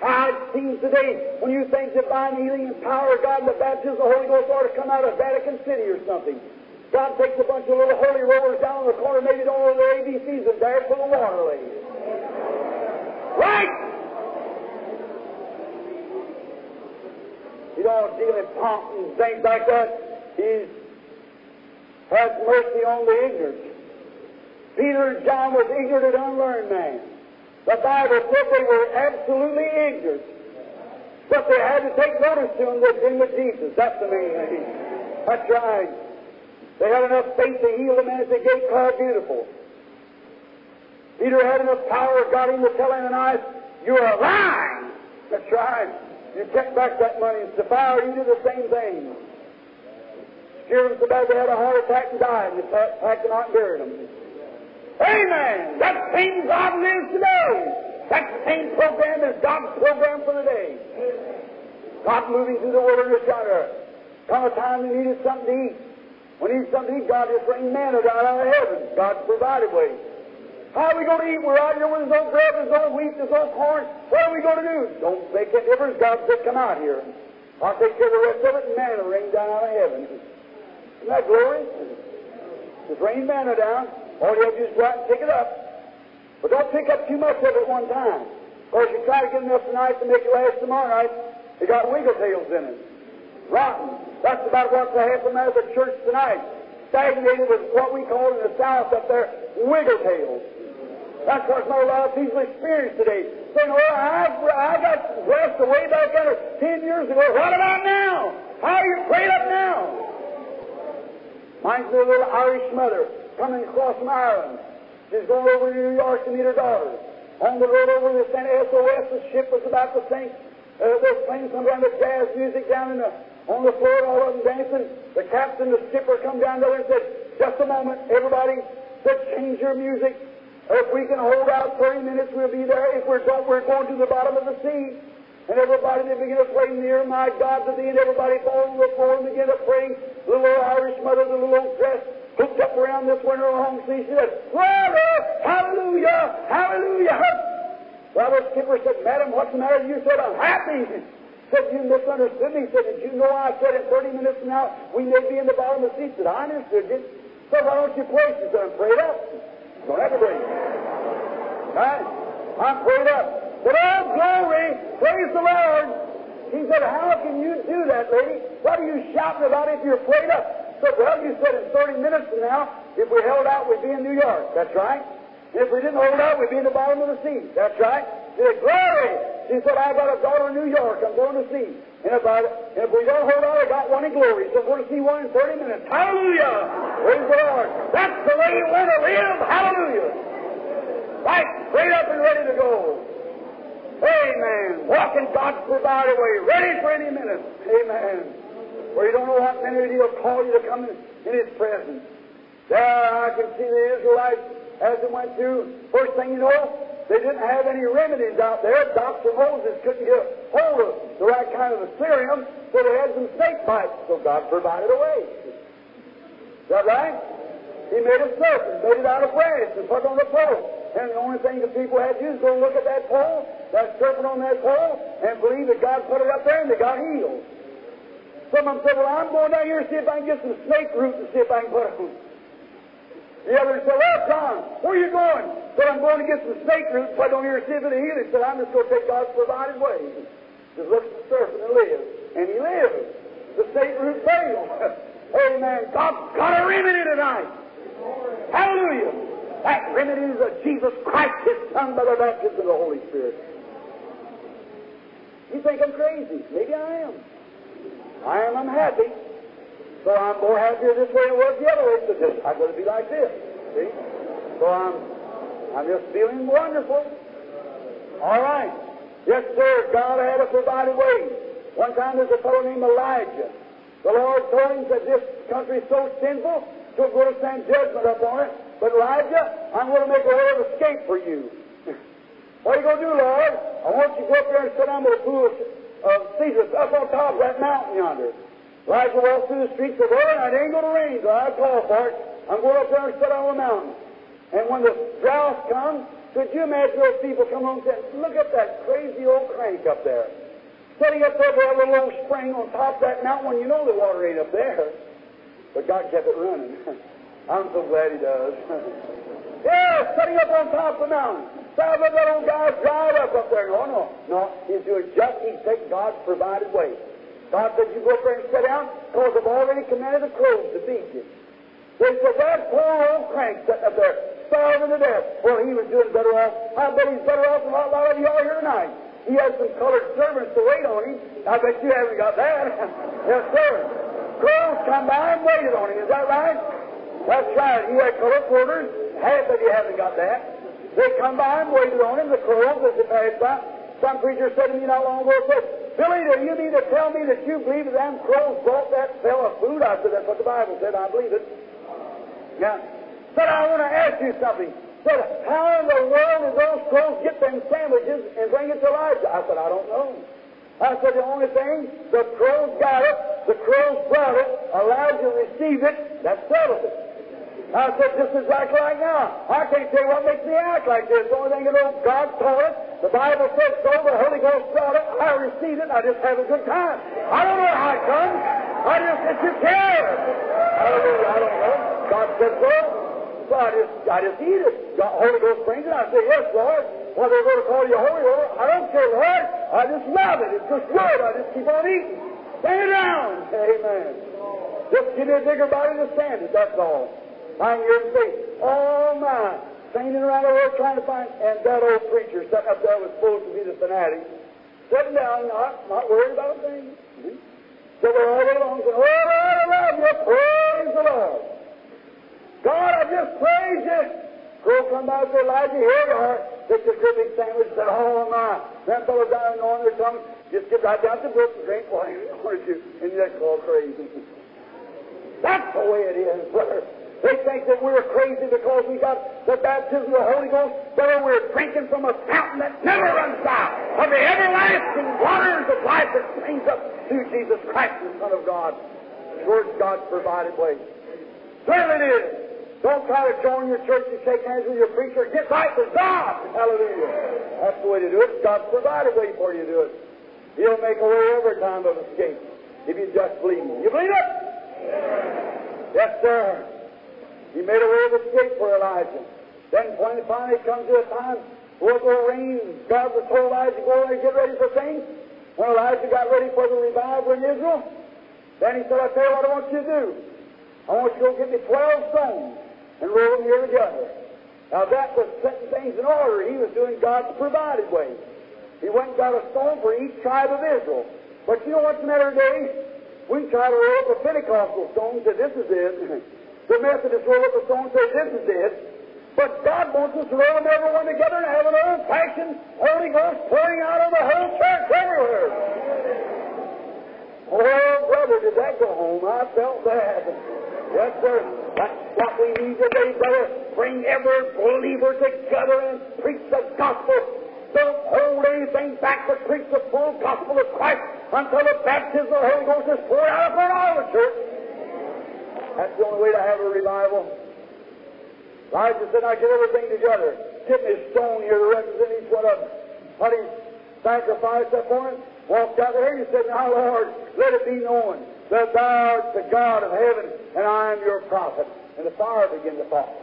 How it seems today when you think divine healing and power of God and the baptism of the Holy Ghost ought to come out of Vatican City or something. God takes a bunch of little holy rollers down in the corner, maybe don't know their ABCs, and there full of water ladies. Right? You don't deal in pomp and things like that. He's has mercy on the ignorant. Peter and John was ignorant and unlearned man. The Bible said they were absolutely ignorant. But they had to take notice to them they'd been with Jesus. That's the main thing. That's right. They had enough faith to heal the man at the gate called Beautiful. Peter had enough power, got him to tell Ananias, You're lying. That's right. You kept back that money. And Sapphira, you do the same thing. Them so bad they had a heart attack and died, and packed them out and buried them. Amen. That same God lives today. That same program is God's program for the day. God moving through the wilderness yonder. Uh, come a time they needed something to eat. When he needed something to eat, God just rained manna down out of heaven. God provided way. How are we going to eat? We're out here where there's no bread, there's no wheat, there's no corn. What are we going to do? Don't make a difference. God said, come out here. I'll take care of the rest of it, and manna rain down out of heaven. Isn't that glory? Just rain manna down. All you have to do is go out and pick it up. But don't pick up too much of it one time. Because you try to get enough tonight to make it last tomorrow night, it got wiggle tails in it. Rotten. That's about what's happened at the church tonight. Stagnated with what we call in the South up there, wiggle tails. That's what a lot of people experience today. Saying, well, oh, I, I got blessed way back there 10 years ago. What about now? How are you prayed up now? Mine's a little Irish mother coming across from Ireland. She's going over to New York to meet her daughter. On the road over, they sent SOS. The ship was about to sink. Uh, they're playing some kind of jazz music down in the, on the floor, all of them dancing. The captain, the skipper, come down there and said, just a moment, everybody, said, change your music. If we can hold out 30 minutes, we'll be there. If we don't, we're going to the bottom of the sea. And everybody, they begin to pray, near my God to thee, and everybody falls on the floor and begin to pray. Little Irish mother, the little old dress, hooked up around this winter home sea. She said, Brother, hallelujah, hallelujah. The skipper said, Madam, what's the matter? You said, I'm happy. Said, you misunderstood me. Said, did you know I said in 30 minutes from now we may be in the bottom of the sea? Said, I understood you. So why don't you pray? She said, I'm prayed up. Don't to pray. Right? I'm prayed up. But oh, glory, praise the Lord. He said, how can you do that, lady? What are you shouting about if you're prayed up? So, well, you said in 30 minutes from now, if we held out, we'd be in New York. That's right. If we didn't hold out, we'd be in the bottom of the sea. That's right. She said, glory. She said, I've got a daughter in New York. I'm going to see. And if, I, if we don't hold out, I got one in glory. So I'm going to see one in 30 minutes. Hallelujah. Praise the Lord. That's the way you want to live. Hallelujah. Right. Straight up and ready to go. Amen. Walking God's provided way, ready for any minute. Amen. Where you don't know what minute He'll call you to come in, His presence. There I can see the Israelites as they went through. First thing you know, they didn't have any remedies out there. Dr. Moses couldn't get hold of the right kind of Assyrium, so they had some snake bites. So God provided a way. Is that right? He made a serpent, made it out of brass, and put it on the pole. And the only thing the people had to do is go look at that pole, that serpent on that pole, and believe that God put it up there, and they got healed. Some of them said, Well, I'm going down here to see if I can get some snake root and see if I can put it on. The other said, Well, John, where are you going? Said, I'm going to get some snake root, put it on here and see if it'll heal. He said, I'm just going to take God's provided way. Just look at the serpent and live. And he lived. The snake root failed. *laughs* Amen. God's got a remedy tonight. Hallelujah. That remedy is of Jesus Christ, His Son, by the baptism of the Holy Spirit. You think I'm crazy? Maybe I am. I am unhappy. So I'm more happier this way than was the other way. So just, I'm going to be like this. See? So I'm, I'm just feeling wonderful. All right. Yes, sir. God had a provided way. One time there's a fellow named Elijah. The Lord told him that this country is so sinful, so we're going to send judgment upon it. But Elijah, I'm going to make a way of escape for you. *laughs* what are you going to do, Lord? I want you to go up there and sit by the pool of Caesar, up on top of that mountain yonder. Elijah walked through the streets of Ur, and it ain't going to rain, so I call for it. I'm going up there and sit on the mountain. And when the drought comes, could you imagine those people come home and say, look at that crazy old crank up there. Sitting up there by a little old spring on top of that mountain when you know the water ain't up there. But God kept it running. *laughs* I'm so glad He does. *laughs* yeah, sitting up on top of the mountain. Saw that old guy dried up up there. No, no, no. He's doing just, he's taking God's provided way. God said, You go up there and sit down, because I've already commanded the crows to feed you. They said, That poor old crank sitting up there, starving to death. Well, he was doing better off. I bet he's better off than a lot of you all here tonight. He has some colored servants to wait on him. I bet you haven't got that. *laughs* yes, sir. Crows come by and waited on him. Is that right? That's right. He had colored quarters. Half of you haven't got that. They come by and waited on him, the crows, as they passed by. Some preacher said to me not long ago, said, Billy, do you mean to tell me that you believe that them crows brought that fella food? I said, that's what the Bible said. I believe it. Yeah. Said, I want to ask you something. Said, how in the world did those crows get them sandwiches and bring it to Elijah? I said, I don't know. I said, the only thing, the crows got it, the crows brought it, Elijah received it, that settles it. I said, just exactly like right now. I can't tell you what makes me act like this. The only thing I know, God taught us, The Bible says so. The Holy Ghost brought it. I received it. I just have a good time. I don't know how it comes. I just, it's your care. Hallelujah. I don't know. God said so. So I just, I just eat it. The Holy Ghost brings it. I say, yes, Lord. Whether they're going to call you holy or I don't care, Lord. I just love it. It's just good. I just keep on eating. Stand it down. Amen. Just give me a bigger body to stand it. That's all. Lying here and oh my, fainting around the world trying to find, and that old preacher sitting up there was supposed to be the fanatic, sitting down, not, not worried about a thing. Mm-hmm. So they're all along saying, oh I love you, praise the Lord. God, I just praise you. Crow come and say, Elijah, here you are. Take the good sandwich and said, oh my. That fellow down on their tongue, just get right down to the brook and drink water. *laughs* and you just call crazy. *laughs* That's the way it is, brother. They think that we're crazy because we got the baptism of the Holy Ghost, but we're drinking from a fountain that never runs out of the everlasting waters of life that springs up through Jesus Christ, the Son of God, towards God's provided way. Certainly it is. Don't try to join your church and shake hands with your preacher. Get right with God. Hallelujah. That's the way to do it. God's provided a way for you to do it. He'll make a way every time of escape if you just believe Him. You believe it? Yes, sir. He made a way of escape for Elijah. Then when finally comes to a time where will rain, God was told Elijah, go and get ready for things. When Elijah got ready for the revival in Israel, then he said, I tell you what I want you to do. I want you to go get me 12 stones and roll them here together. Now that was setting things in order. He was doing God's provided way. He went and got a stone for each tribe of Israel. But you know what's the matter today? We try to roll up a Pentecostal stone and say, this is it. *laughs* The Methodists roll up a stone and say, this is it. But God wants us to roll them everyone together and have an old-fashioned Holy Ghost pouring out on the whole church everywhere. Oh, brother, did that go home? I felt that. Yes, sir. That's what we need today, brother. Bring every believer together and preach the gospel. Don't hold anything back, but preach the full gospel of Christ until the baptism of the Holy Ghost is poured out upon all the church. That's the only way to have a revival. Elijah said, I get everything together. Get me a stone here to represent each one of them. He sacrificed for him, walked out there, and said, Now, Lord, let it be known that thou art the God of heaven, and I am your prophet. And the fire began to fall.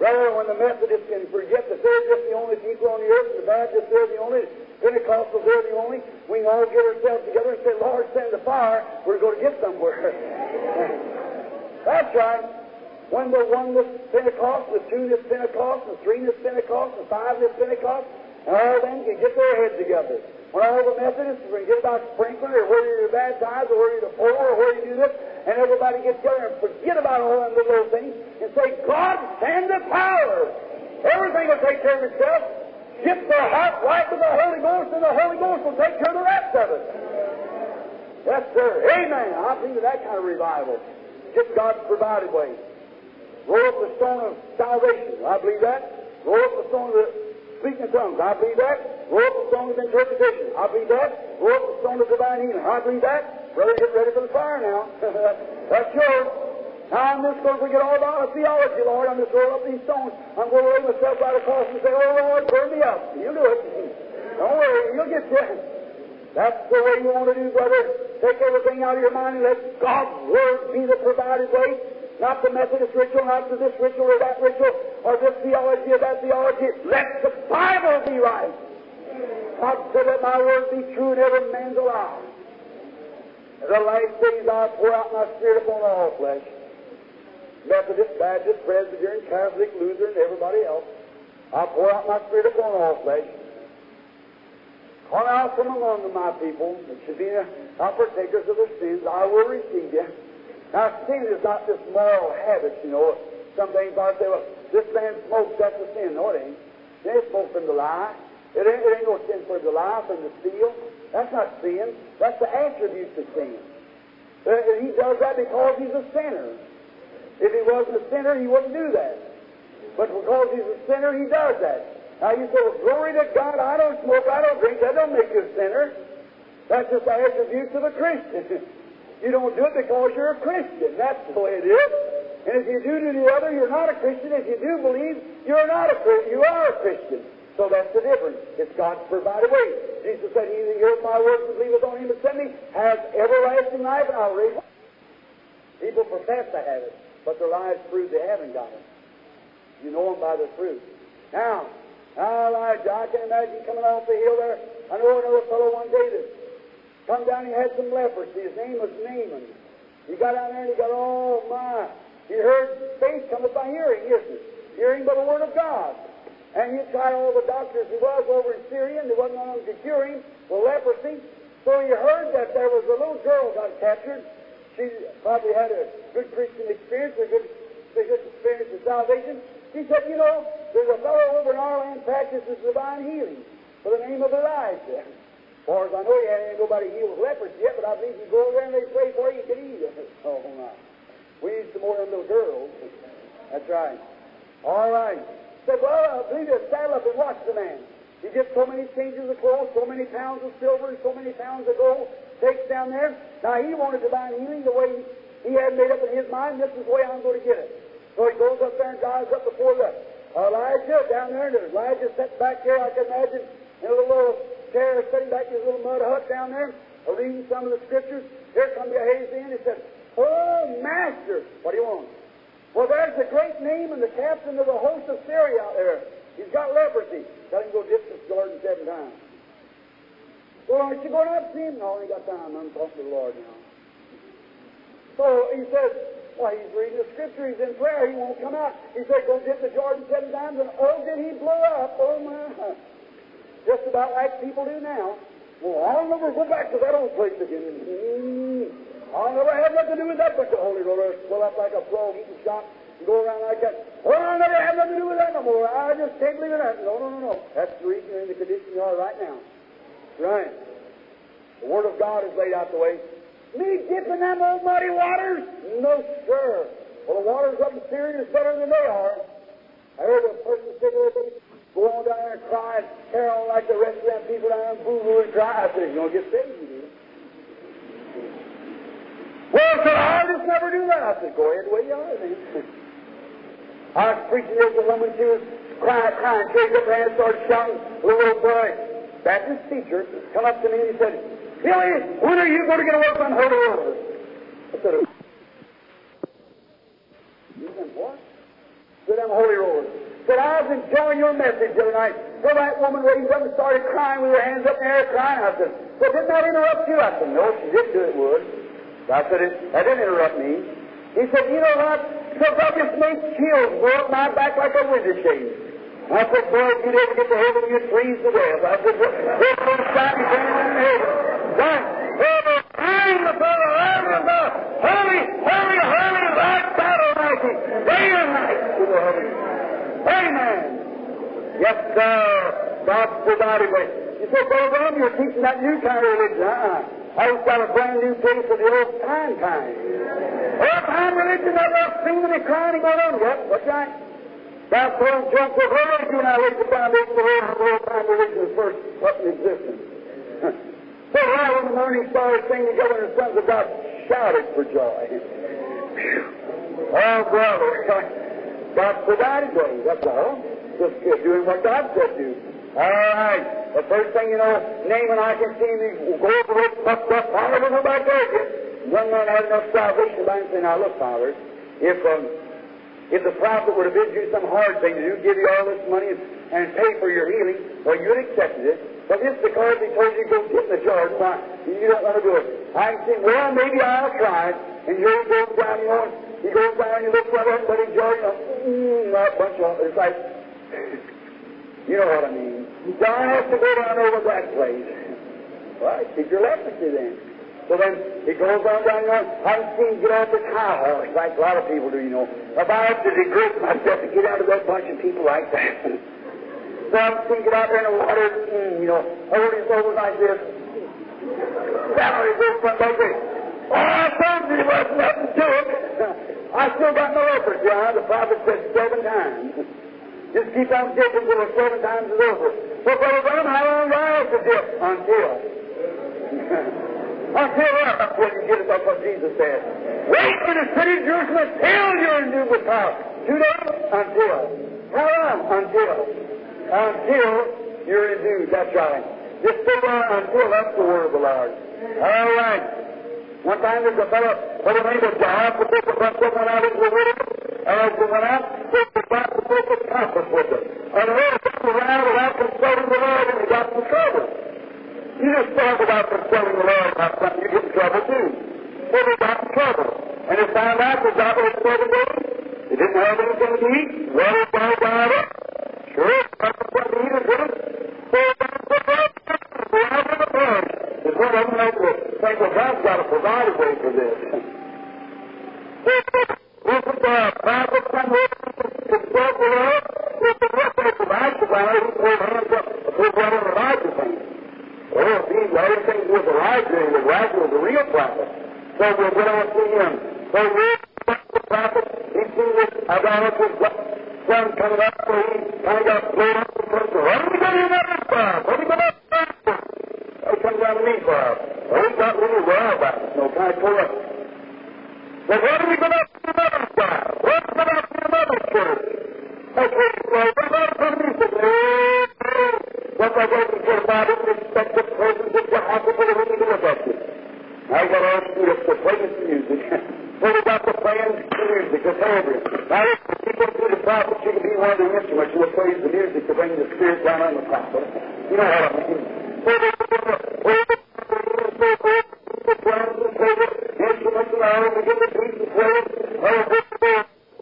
Brother, when the Methodists can forget that they're just the only people on the earth, the Baptists, they're the only, Pentecostals, they're the only, we can all get ourselves together and say, Lord, send the fire, we're going to get somewhere. *laughs* That's right. When the one oneness Pentecost, the two-ness Pentecost, the three-ness Pentecost, the five-ness Pentecost, and all of them can get their heads together. When all the Methodists forget about sprinkling, or whether you're baptized, or whether you're poor, or whether you do this, and everybody gets together and forget about all them little things, and say, God, send the power. Everything will take care of itself. Get their heart right with the Holy Ghost, and the Holy Ghost will take care of the rest of it. Yes, sir. Amen. I believe in that kind of revival. Just God's provided way. Roll up the stone of salvation. I believe that. Roll up the stone of the speaking in tongues. I believe that. Roll up the stone of interpretation. I believe that. Roll up the stone of divine healing. I believe that. Brother, get ready for the fire now. *laughs* That's yours. Now I'm just going to forget all about the theology, Lord. I'm just roll up these stones. I'm going to lay myself right across and say, Oh, Lord, burn me up. You'll do it. Don't worry. You'll get there. That's the way you want to do, brother. Take everything out of your mind and let God's Word be the provided way. Not the Methodist ritual, not to this ritual or that ritual, or this theology or that theology. Let the Bible be right. God said, Let my word be true and every man's alive. In the last days I'll pour out my spirit upon all flesh. Methodist, Baptist, Presbyterian, Catholic, Lutheran, everybody else. I'll pour out my spirit upon all flesh. Call out from among my people that should be not partakers of their sins. I will receive you. Now, sin is not just moral habits, you know. Some things I say, well, this man smokes, that's a sin. No, it ain't. It ain't smoke from the lie. It ain't, it ain't no sin for the lie, from the steal. That's not sin. That's the attributes of sin. Uh, he does that because he's a sinner. If he wasn't a sinner, he wouldn't do that. But because he's a sinner, he does that. Now you say, glory to God, I don't smoke, I don't drink, that don't make you a sinner. That's just the attributes of a Christian. *laughs* you don't do it because you're a Christian. That's the way it is. And if you do do the other, you're not a Christian. If you do believe, you're not a Christian. You are a Christian. So that's the difference. It's God's provided way. Jesus said, He that heareth my words and believeth on him that sent me has everlasting life, I'll raise People profess to have it, but their lives prove they haven't got it. You know them by their fruit. Now, now, Elijah, I can imagine coming off the hill there. I know another fellow one day that come down, he had some leprosy. His name was Naaman. He got down there and he got, oh my. He heard faith cometh by hearing, isn't it? Hearing by the word of God. And he tried all the doctors he was over in Syria, and there wasn't none to cure him for leprosy. So he heard that there was a little girl got captured. She probably had a good Christian experience, a good, a good experience of salvation. He said, you know, there's a fellow over in our land practices divine healing for the name of Elijah. As far as I know, he hadn't nobody healed with leprosy yet, but I believe you go over there and they pray for you, you can eat. *laughs* Oh, my. We need some more of them little girls. That's right. All right. Said, well, I believe you saddle up and watch the man. He gets so many changes of clothes, so many pounds of silver, and so many pounds of gold, takes down there. Now, he wanted divine healing the way he had made up in his mind. This is the way I'm going to get it. So he goes up there and dives up before the Elijah down there, and Elijah sits back there, I can imagine, in a little chair sitting back in his little mud hut down there, reading some of the scriptures. Here comes Gehazi in. He said, Oh, Master, what do you want? Well, there's the great name and the captain of the host of Syria out there. He's got leprosy. Tell him to go dip the Jordan seven times. Well, aren't you going up to see him? No, I ain't got time. I'm talking to the Lord now. So he says, well, he's reading the scripture, he's in prayer, he won't come out. He said, go dip the Jordan seven times, and oh, did he blow up? Oh, my. Just about like people do now. Well, I'll never go back to that old place again. Mm, I'll never have nothing to do with that, but the Holy Roller blow up like a frog eating shot. You go around like that. Oh, I'll never have nothing to do with that no more. I just can't believe that. No, no, no, no. That's the reason you're in the condition you are right now. Right. The Word of God is laid out the way. Me dipping them old muddy waters? No, sir. Well, the waters up in Syria is better than they are. I heard a person say the other oh, go on down there and cry and carry on like the rest of them people down there and boo-hoo and cry. I said, you're going to get saved, you. Well, said, I'll just never do that. I said, go ahead the way you are then. I was preaching there to a woman, she was crying, crying, raised up her hand, started shouting. Little old boy, Baptist teacher, come up to me and he said, Billy, when are you going to get away from Holy Rollers? I said, You said, what? Said, I'm Holy Rollers. Said, I was enjoying your message the other night. So that woman raised up and started crying with her hands up in the air, crying. I said, Well, didn't that interrupt you? I said, No, she didn't do it, would. I said, it, That didn't interrupt me. He said, You know what? So I just made chills go up my back like a window shade. I said, Boy, if you'd ever get to heaven, you'd freeze to death. I said, There's no stop you can't in heaven. The the Almighty. Day and night to the heaven. Amen. Yes, sir. God's provided way. You say, Brother Branham, you're teaching that new kind of religion. Uh-uh. I just got a brand new case of the old time kind. Old time religion, that singing and crying and going on. Yep, that's right. That's what drunk with religion when I laid the foundation of the world, the time religion was first in existence. *laughs* so right when the morning stars sang together and the sons of God shouted for joy. oh, brother. *laughs* God provided ways, that's all. Just doing what God said do. All right. The first thing you know, Naaman, I can see me go over with puffed up. I'll never go back there again. Young man had enough salvation by him saying, Now look, Father, if um, if the prophet would have bid you some hard thing to do, give you all this money and, pay for your healing, well, you'd accepted it. But just because he told you to go get in the jar, why, you don't want to do it. I see, well, maybe I'll try. And here he goes down, you know, he goes down and he looks at that bloody jar, you know, mm, that bunch of, it's like, *laughs* you know what I mean. John has to go down over that place. Right? Keep your leprosy then. So then he goes on down there. I've seen get off the cow horse, like a lot of people do, you know. Have to degrade myself to get out of that bunch of people like that. so seen get out there in the water, mm, you know, hold his over like this. Like this. Oh, I told you there wasn't nothing to it. *laughs* I still got no leprosy, huh? The prophet said seven times. *laughs* Just keep on dipping till the seven times is over. So, Brother Branham, how long do I have to dip? Until. *laughs* Until what? Until you get it. That's what Jesus said. Wait for the city of Jerusalem till you're endued with power. Two days? Until. How long? Until. Until you're endued. That's right. Just stay there until that's the word of the Lord. All right. One time there's a fellow, fellow named John, who took the front went out into the wilderness, as he went out, took the front to take a compass with him. And he went around without consulting the Lord, and he got in trouble. You just talk about consulting the Lord about something, you get in trouble too. They got in trouble. And they found out that God was seven days. They didn't have anything to eat. Water died out it. Sure, nothing to eat or drink. So they got to put out the the blood. There's one of them that will think, well, God's got to provide a way for this. The witnesses to the the what in the Elijah thing. With Elijah and Elijah was a real prophet. So we'll get on to him. So we're the prophet. He's seen this idolatrous son coming up, so he kind of got blown up the first. What are we going to do this, Bob? What we going to do about this? They come down to me, Bob. Well, we got really well about it. No, kind of pull up. Well, we do do church? So the music? Go the the the students to the the the music, the fabric? Now, go the the the music to bring the prophet. You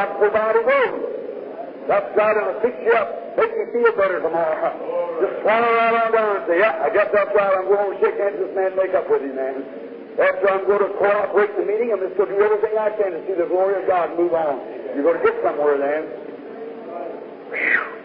God provided way. That's God that'll fix you up, make you feel better tomorrow. Just swallow right on down and say, yeah, I guess that's right. I'm going to shake hands with this man, make up with him, man. After I'm going to cooperate in the meeting, I'm just going to do everything I can to see the glory of God move on. You're going to get somewhere then.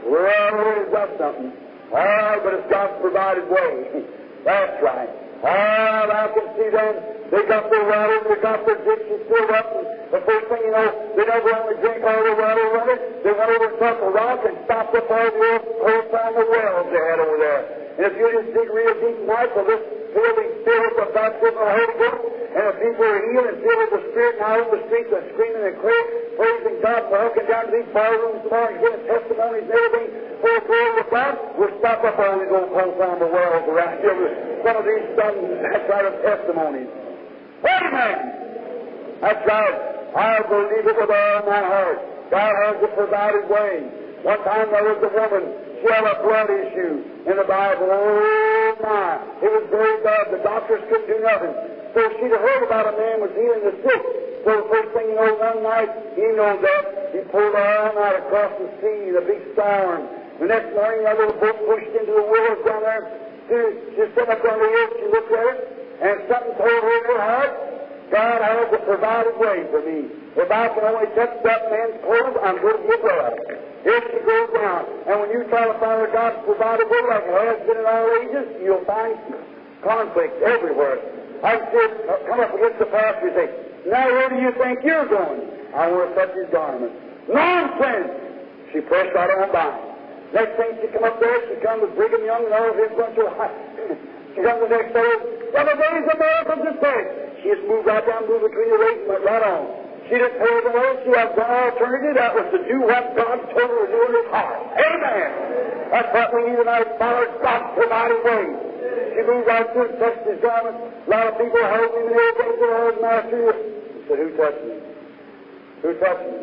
Well, is that something? Oh, but it's God's provided way. *laughs* That's right. Oh, I can see them. They got their water, they got their ditches filled up, and the first thing you know, they never only drink all the water running, they went over and took a rock and stopped up all the old cold on the wells they had over there. And if you just dig real deep tonight, well, this building filled with the baptism of the Holy Ghost, and the people are healed and filled with the Spirit, and out on the streets are screaming and crying, praising God, walking down to these bar rooms tomorrow and giving testimonies and everything for the glory of God, we'll stop up all these old cold on the wells around here with some of these sons, that's right, of testimonies. Amen. That's right. I believe it with all my heart. God has a provided way. One time there was a woman, she had a blood issue in the Bible. Oh my. It was very bad. The doctors couldn't do nothing. So she'd heard about a man was healing the sick. So the first thing you know, one night, he knows that. He pulled all night across the sea, the big storm. The next morning, that little boat pushed into the willows down there. She, she sat up on the edge, she looked at it, and something told her in her heart, God has a provided way for me. If I can only touch that man's clothes, I'm going to get well. Here she goes down. And when you try to follow God's provided way like it has been in all ages, you'll find conflict everywhere. I see uh, come up against the pastor and say, Now where do you think you're going? I want to touch his garment. Nonsense! She pressed right on by. Next thing she come up there, she come with Brigham Young and all his bunch of *laughs* She comes the next day, well, the days of miracles is past. She just moved right down, moved between the and went right on. She didn't pay the way. She had one alternative. That was to do what God told her to do in his heart. Amen. That's what we need tonight. Follow God's provided way. She moved right through and touched his garment. A lot of people held him and everything. Said, oh, Master. He said, who touched me? Who touched me?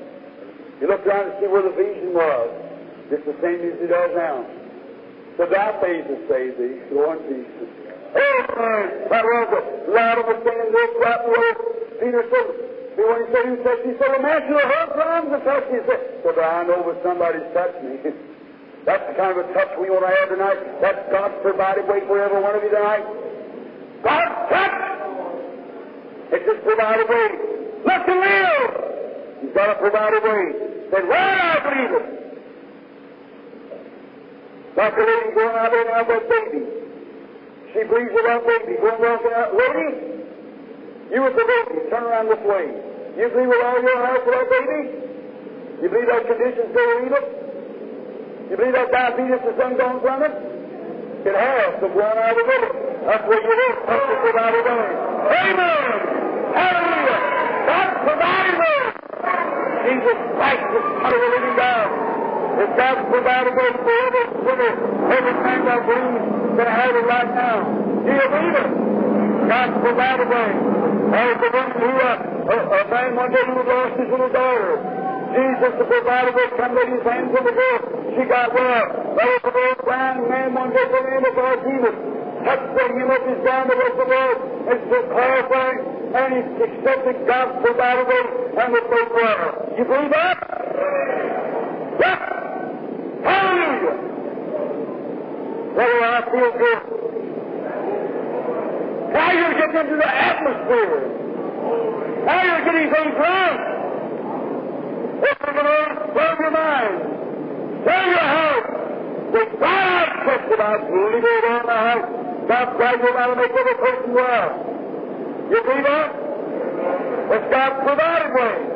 He looked around to see where the vision was. Just the same as he does now. So thy faith has saved thee. Go in peace. Amen. That was it. Loud of a singing this, right below. Peter said, see when he said who touched me? He said, well, Master, the whole time's a touch me. He said, so I know that somebody's touched me. *laughs* That's the kind of a touch we want to have tonight. That's God's provided way for every one of you tonight. God's touch! It's His provided way. Look and live! He's got a provided way. Said, well, I believe it. Like a lady going out there now with baby. She believes with that baby. Going walking out. Lady, you with the baby. Turn around this way. You believe with all your heart for that baby? You believe that condition's to leave it? You believe that diabetes is done gone from it? It has, the one out of it. That's where you live. That's the provided way. Amen! Hallelujah! God's provided way! Jesus Christ is part of the living God. If God's provided way for every sinner, every man that believes that have it right now, do you believe it? God's provided way. As the one who, uh, a, a man one day who lost his little daughter, Jesus, the provider, would come laid his hands on the door. She got well. There was a old blind man one day the name of God, Jesus. Touched the hem of his of the Lord. And so clarifying, and he accepted God's provider way and was made well. You believe that? Yes. Hallelujah. Brother, I feel good. Now you're getting into the atmosphere. Now you're getting things right. Open the Lord, blow your mind. Fill your heart. With God testifies, leave it on the house. Right will not make person well. You believe that? It's God's provided.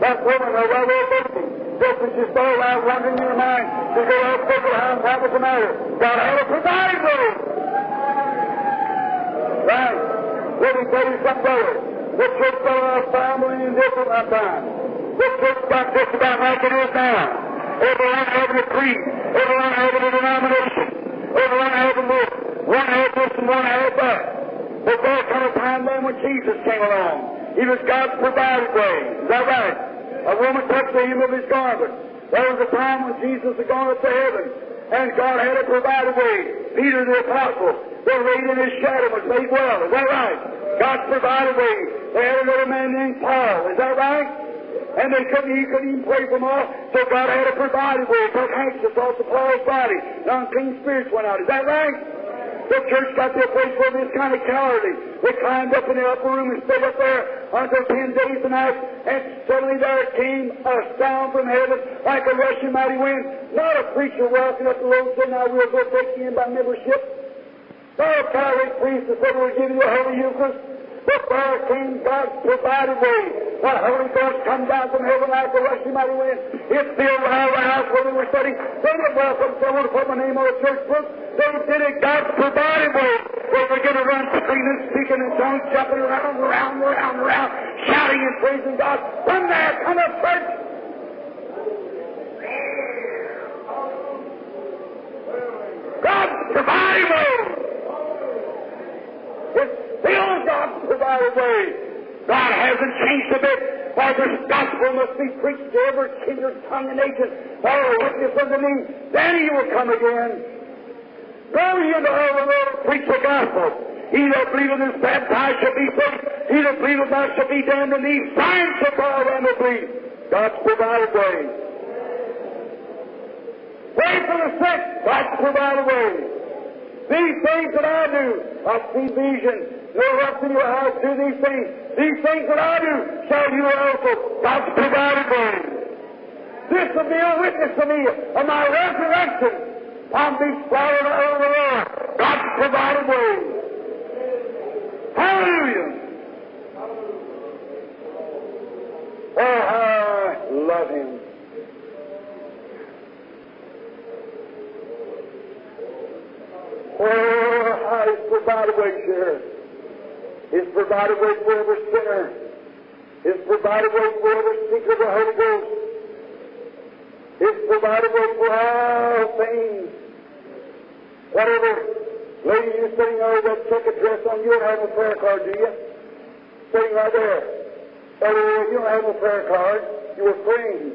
That woman, a well-oiled baby, just as she stole out wondering in her mind, she go out purple hound, what was the matter? God had a provided way. Right. Let me tell you something, brother. The church fell out family and different I find. The church got just about like it is now. Everyone having a creed, everyone having a denomination, everyone having this, one had this and one had that. But there come a time then when Jesus came along. He was God's provided way. Is that right? A woman touched the hem of his garment. There was a time when Jesus had gone up to heaven, and God had a provided way. Peter the apostle, the laid in his shadow was made well. Is that right? God's provided way. They had a man named Paul. Is that right? And they couldn't, he couldn't even pray for them all, so God had to a provided way. Took handkerchiefs off the Paul's body. The unclean spirits went out. Is that right? The church got to a place where this kind of cowardly. They climbed up in the upper room and stayed up there until ten days and nights, and suddenly there came a sound from heaven like a rushing mighty wind. Not a preacher walking up the road saying, Now we'll go take you in by membership. Not a Catholic priest that said we'll give you the Holy Eucharist. There came God's provided way. The Holy Ghost come down from heaven like a rushing mighty wind. It filled the whole house where we were studying. They didn't welcome someone to put my name on the church book. They did it God's provided way. They were going to run screaming, speaking in tongues, jumping around, around, around, around, shouting and praising God. From there come a church. God's provided way. It's still God's provided way. God hasn't changed a bit, for this gospel must be preached to every kindred, tongue, and nation, for a witness unto me. Then he will come again. Go ye into all the world preach the gospel. He that believeth is baptized shall be saved. He that believeth not shall be damned, and these signs shall follow them that believe. God's provided way. Pray for the sick. God's provided way. These things that I do, I see vision. No rest in your house, do these things. These things that I do shall you also. God's provided way. This will be a witness to me of my resurrection. Palm Beach, Florida, over the Lord. God's provided way. Hallelujah. Oh, I love Him. Oh, how He's provided way, sure. He's provided way for every sinner. He's provided way for every seeker of the Holy Ghost. He's provided way for all things. Whatever Lady, you sitting with that checkered dress on, you don't have a prayer card, do you? Sitting right there. Oh, you don't have a prayer card. You were praying.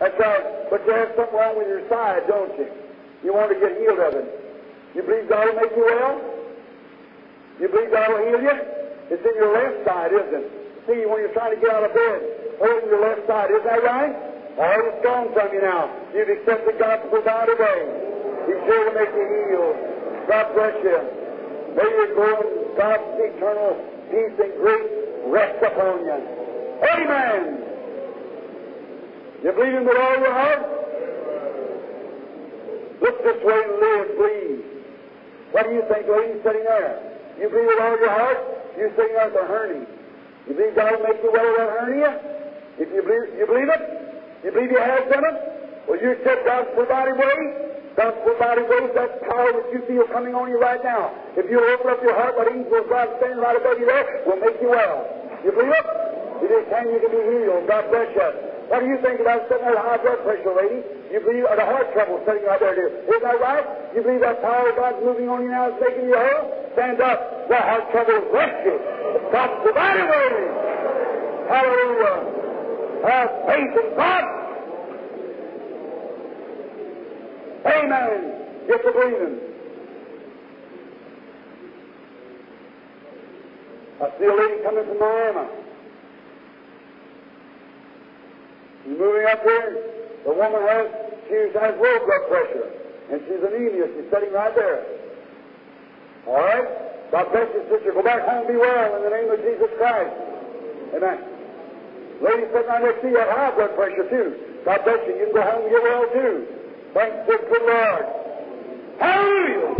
That's right. But you have something wrong with your side, don't you? You want to get healed of it. You believe God will make you well? You believe God will heal you? It's in your left side, isn't it? See, when you're trying to get out of bed, oh, holding your left side. Isn't that right? All it's gone from you now. You've accepted God to provide a way. He's sure to make you heal. God bless you. May you go in God's eternal peace and grace rest upon you. Amen. You believe Him with all your heart? Look this way and live, please. What do you think, lady, sitting there? You believe with all your heart? Sitting there with a hernia. You believe God will make you well of that hernia? If you believe, you believe it? You believe He has done it? Well, you accept God's provided way? God's provided way, that power that you feel coming on you right now. If you open up your heart, what angel of God standing right above you there will make you well. You believe it? It is time you can be healed. God bless you. What do you think about sitting there with high blood pressure, lady? You believe or the heart trouble sitting right there, dear. Isn't that right? You believe that power of God's moving on you now is making you whole? Stand up. The heart trouble is rescued. God's provided way. Hallelujah. Have faith in God. Amen. Get to believing. I see a lady coming from Miami. She's moving up here. The woman has, she has low blood pressure. And she's anemia. She's sitting right there. All right? God bless you, sister. Go back home and be well in the name of Jesus Christ. Amen. Lady sitting next to you have high blood pressure too. God bless you. You can go home and get well too. Thanks to the good Lord. Hallelujah!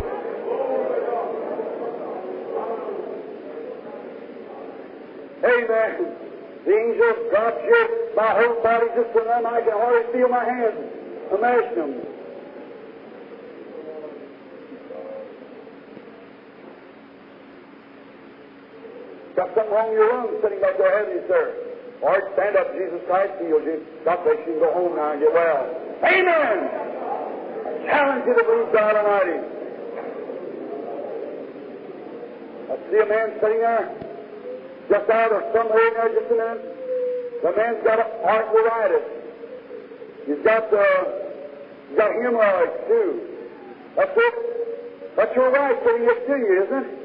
Amen. The angels got you. My whole body just went numb. I can hardly feel my hands. Imagine them. Got something wrong with your lungs sitting back there, haven't you, sir? Right, stand up. Jesus Christ heals you. God bless you. Go home now and get well. Amen. Challenge you to believe God Almighty. I see a man sitting there, just out of somewhere in there, just a minute. The man's got arthritis. He's got the, he's got hemorrhoids too. That's it. That's your wife sitting next to you, isn't it?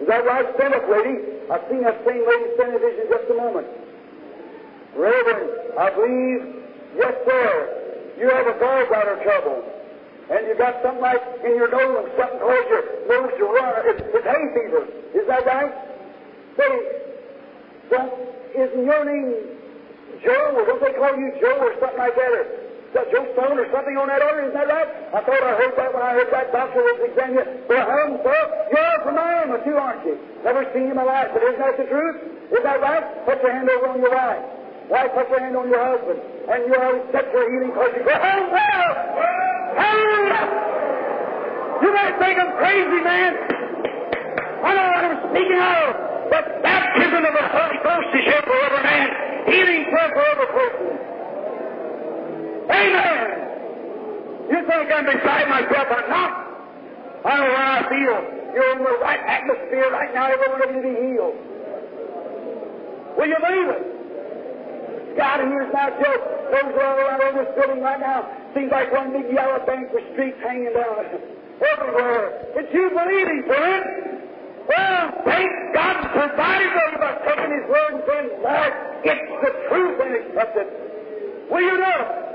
Is that right? Stand lady. I've seen that same lady stand in vision just a moment. Reverend, I believe, yes, sir, you have a gallbladder trouble. And you got something like in your nose, something causes your nose to run. It's, it's hay fever. Is that right? Say, don't, isn't your name Joe, or don't they call you Joe or something like that? Or is Joe Stone or something on that order? Isn't that right? I thought I heard that when I heard that doctor was examining you. Well, home, sir, you're from Miami too, aren't you? Never seen you in my life, but isn't that the truth? Is that right? Put your hand over on your wife. Wife, put your hand on your husband. And you always set your healing because you go home well. Hallelujah! You might think I'm crazy, man. I know what I'm speaking of. But baptism of the Holy Ghost is here for every man. Healing prayer for every person. Amen. You think I'm beside myself? I'm not. I know how I feel. You're in the right atmosphere right now. Everyone will be healed. Will you believe it? God hears my joke. Those are all around this building right now. Seems like one big yellow bank with streets hanging down *laughs* everywhere. Did you believe Him for it? Well, thank God provided for you by taking His word and saying, Lord, it's the truth and accept it. Will you know?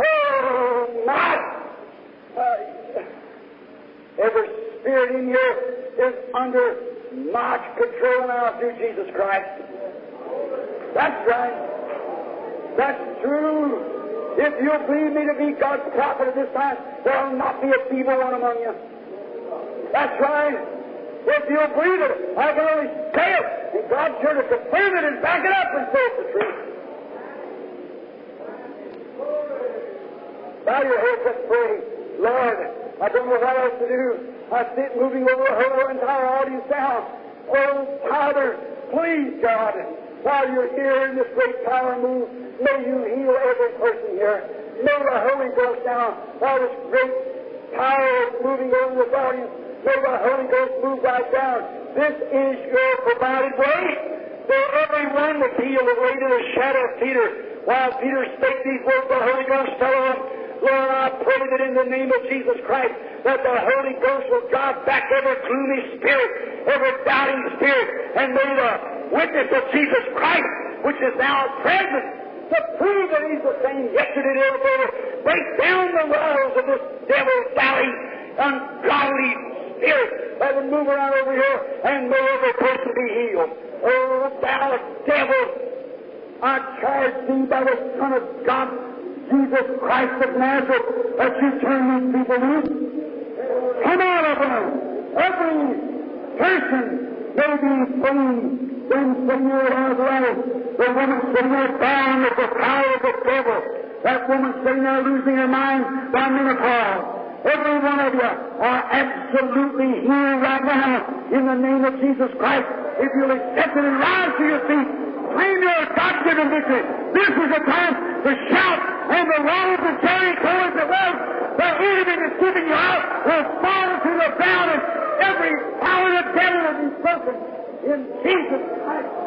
Oh, my! Uh, every spirit in here is under my control now through Jesus Christ. That's right. That's true. If you believe me to be God's prophet at this time, there will not be a feeble one among you. That's right. If you believe it, I can only say it, and God's sure to confirm it and back it up and say it's the truth. Bow your heads, let's pray. Lord, I don't know what else to do. I sit moving over the whole entire audience now. Oh, Father, please, God, while you're here in this great power move, may you heal every person here. May the Holy Ghost now, while this great power is moving over this audience, may the Holy Ghost move right down. This is your provided way. For everyone that's healed the way to the shadow of Peter. While Peter spake these words, the Holy Ghost fell on him. Lord, I pray that in the name of Jesus Christ, that the Holy Ghost will drive back every gloomy spirit, every doubting spirit, and may the witness of Jesus Christ, which is now present, to prove that He's the same yesterday, today, and forever, break down the walls of this devil valley, ungodly spirit that would move around over here, and may every person be healed. Oh, thou devil, I charge thee by the Son of God, Jesus Christ of Nazareth, that you turn these people loose. Come out of them. Every person may be free then from your life. The woman sitting there bound with the power of the devil. That woman sitting there losing her mind by menopause. Every one of you are absolutely healed right now in the name of Jesus Christ. If you'll accept it and rise to your feet, claim your God-given victory. This is the time to shout, and the walls of Jericho as it was, the enemy that's keeping you out will fall to the ground, and every power of the devil will be broken in Jesus Christ.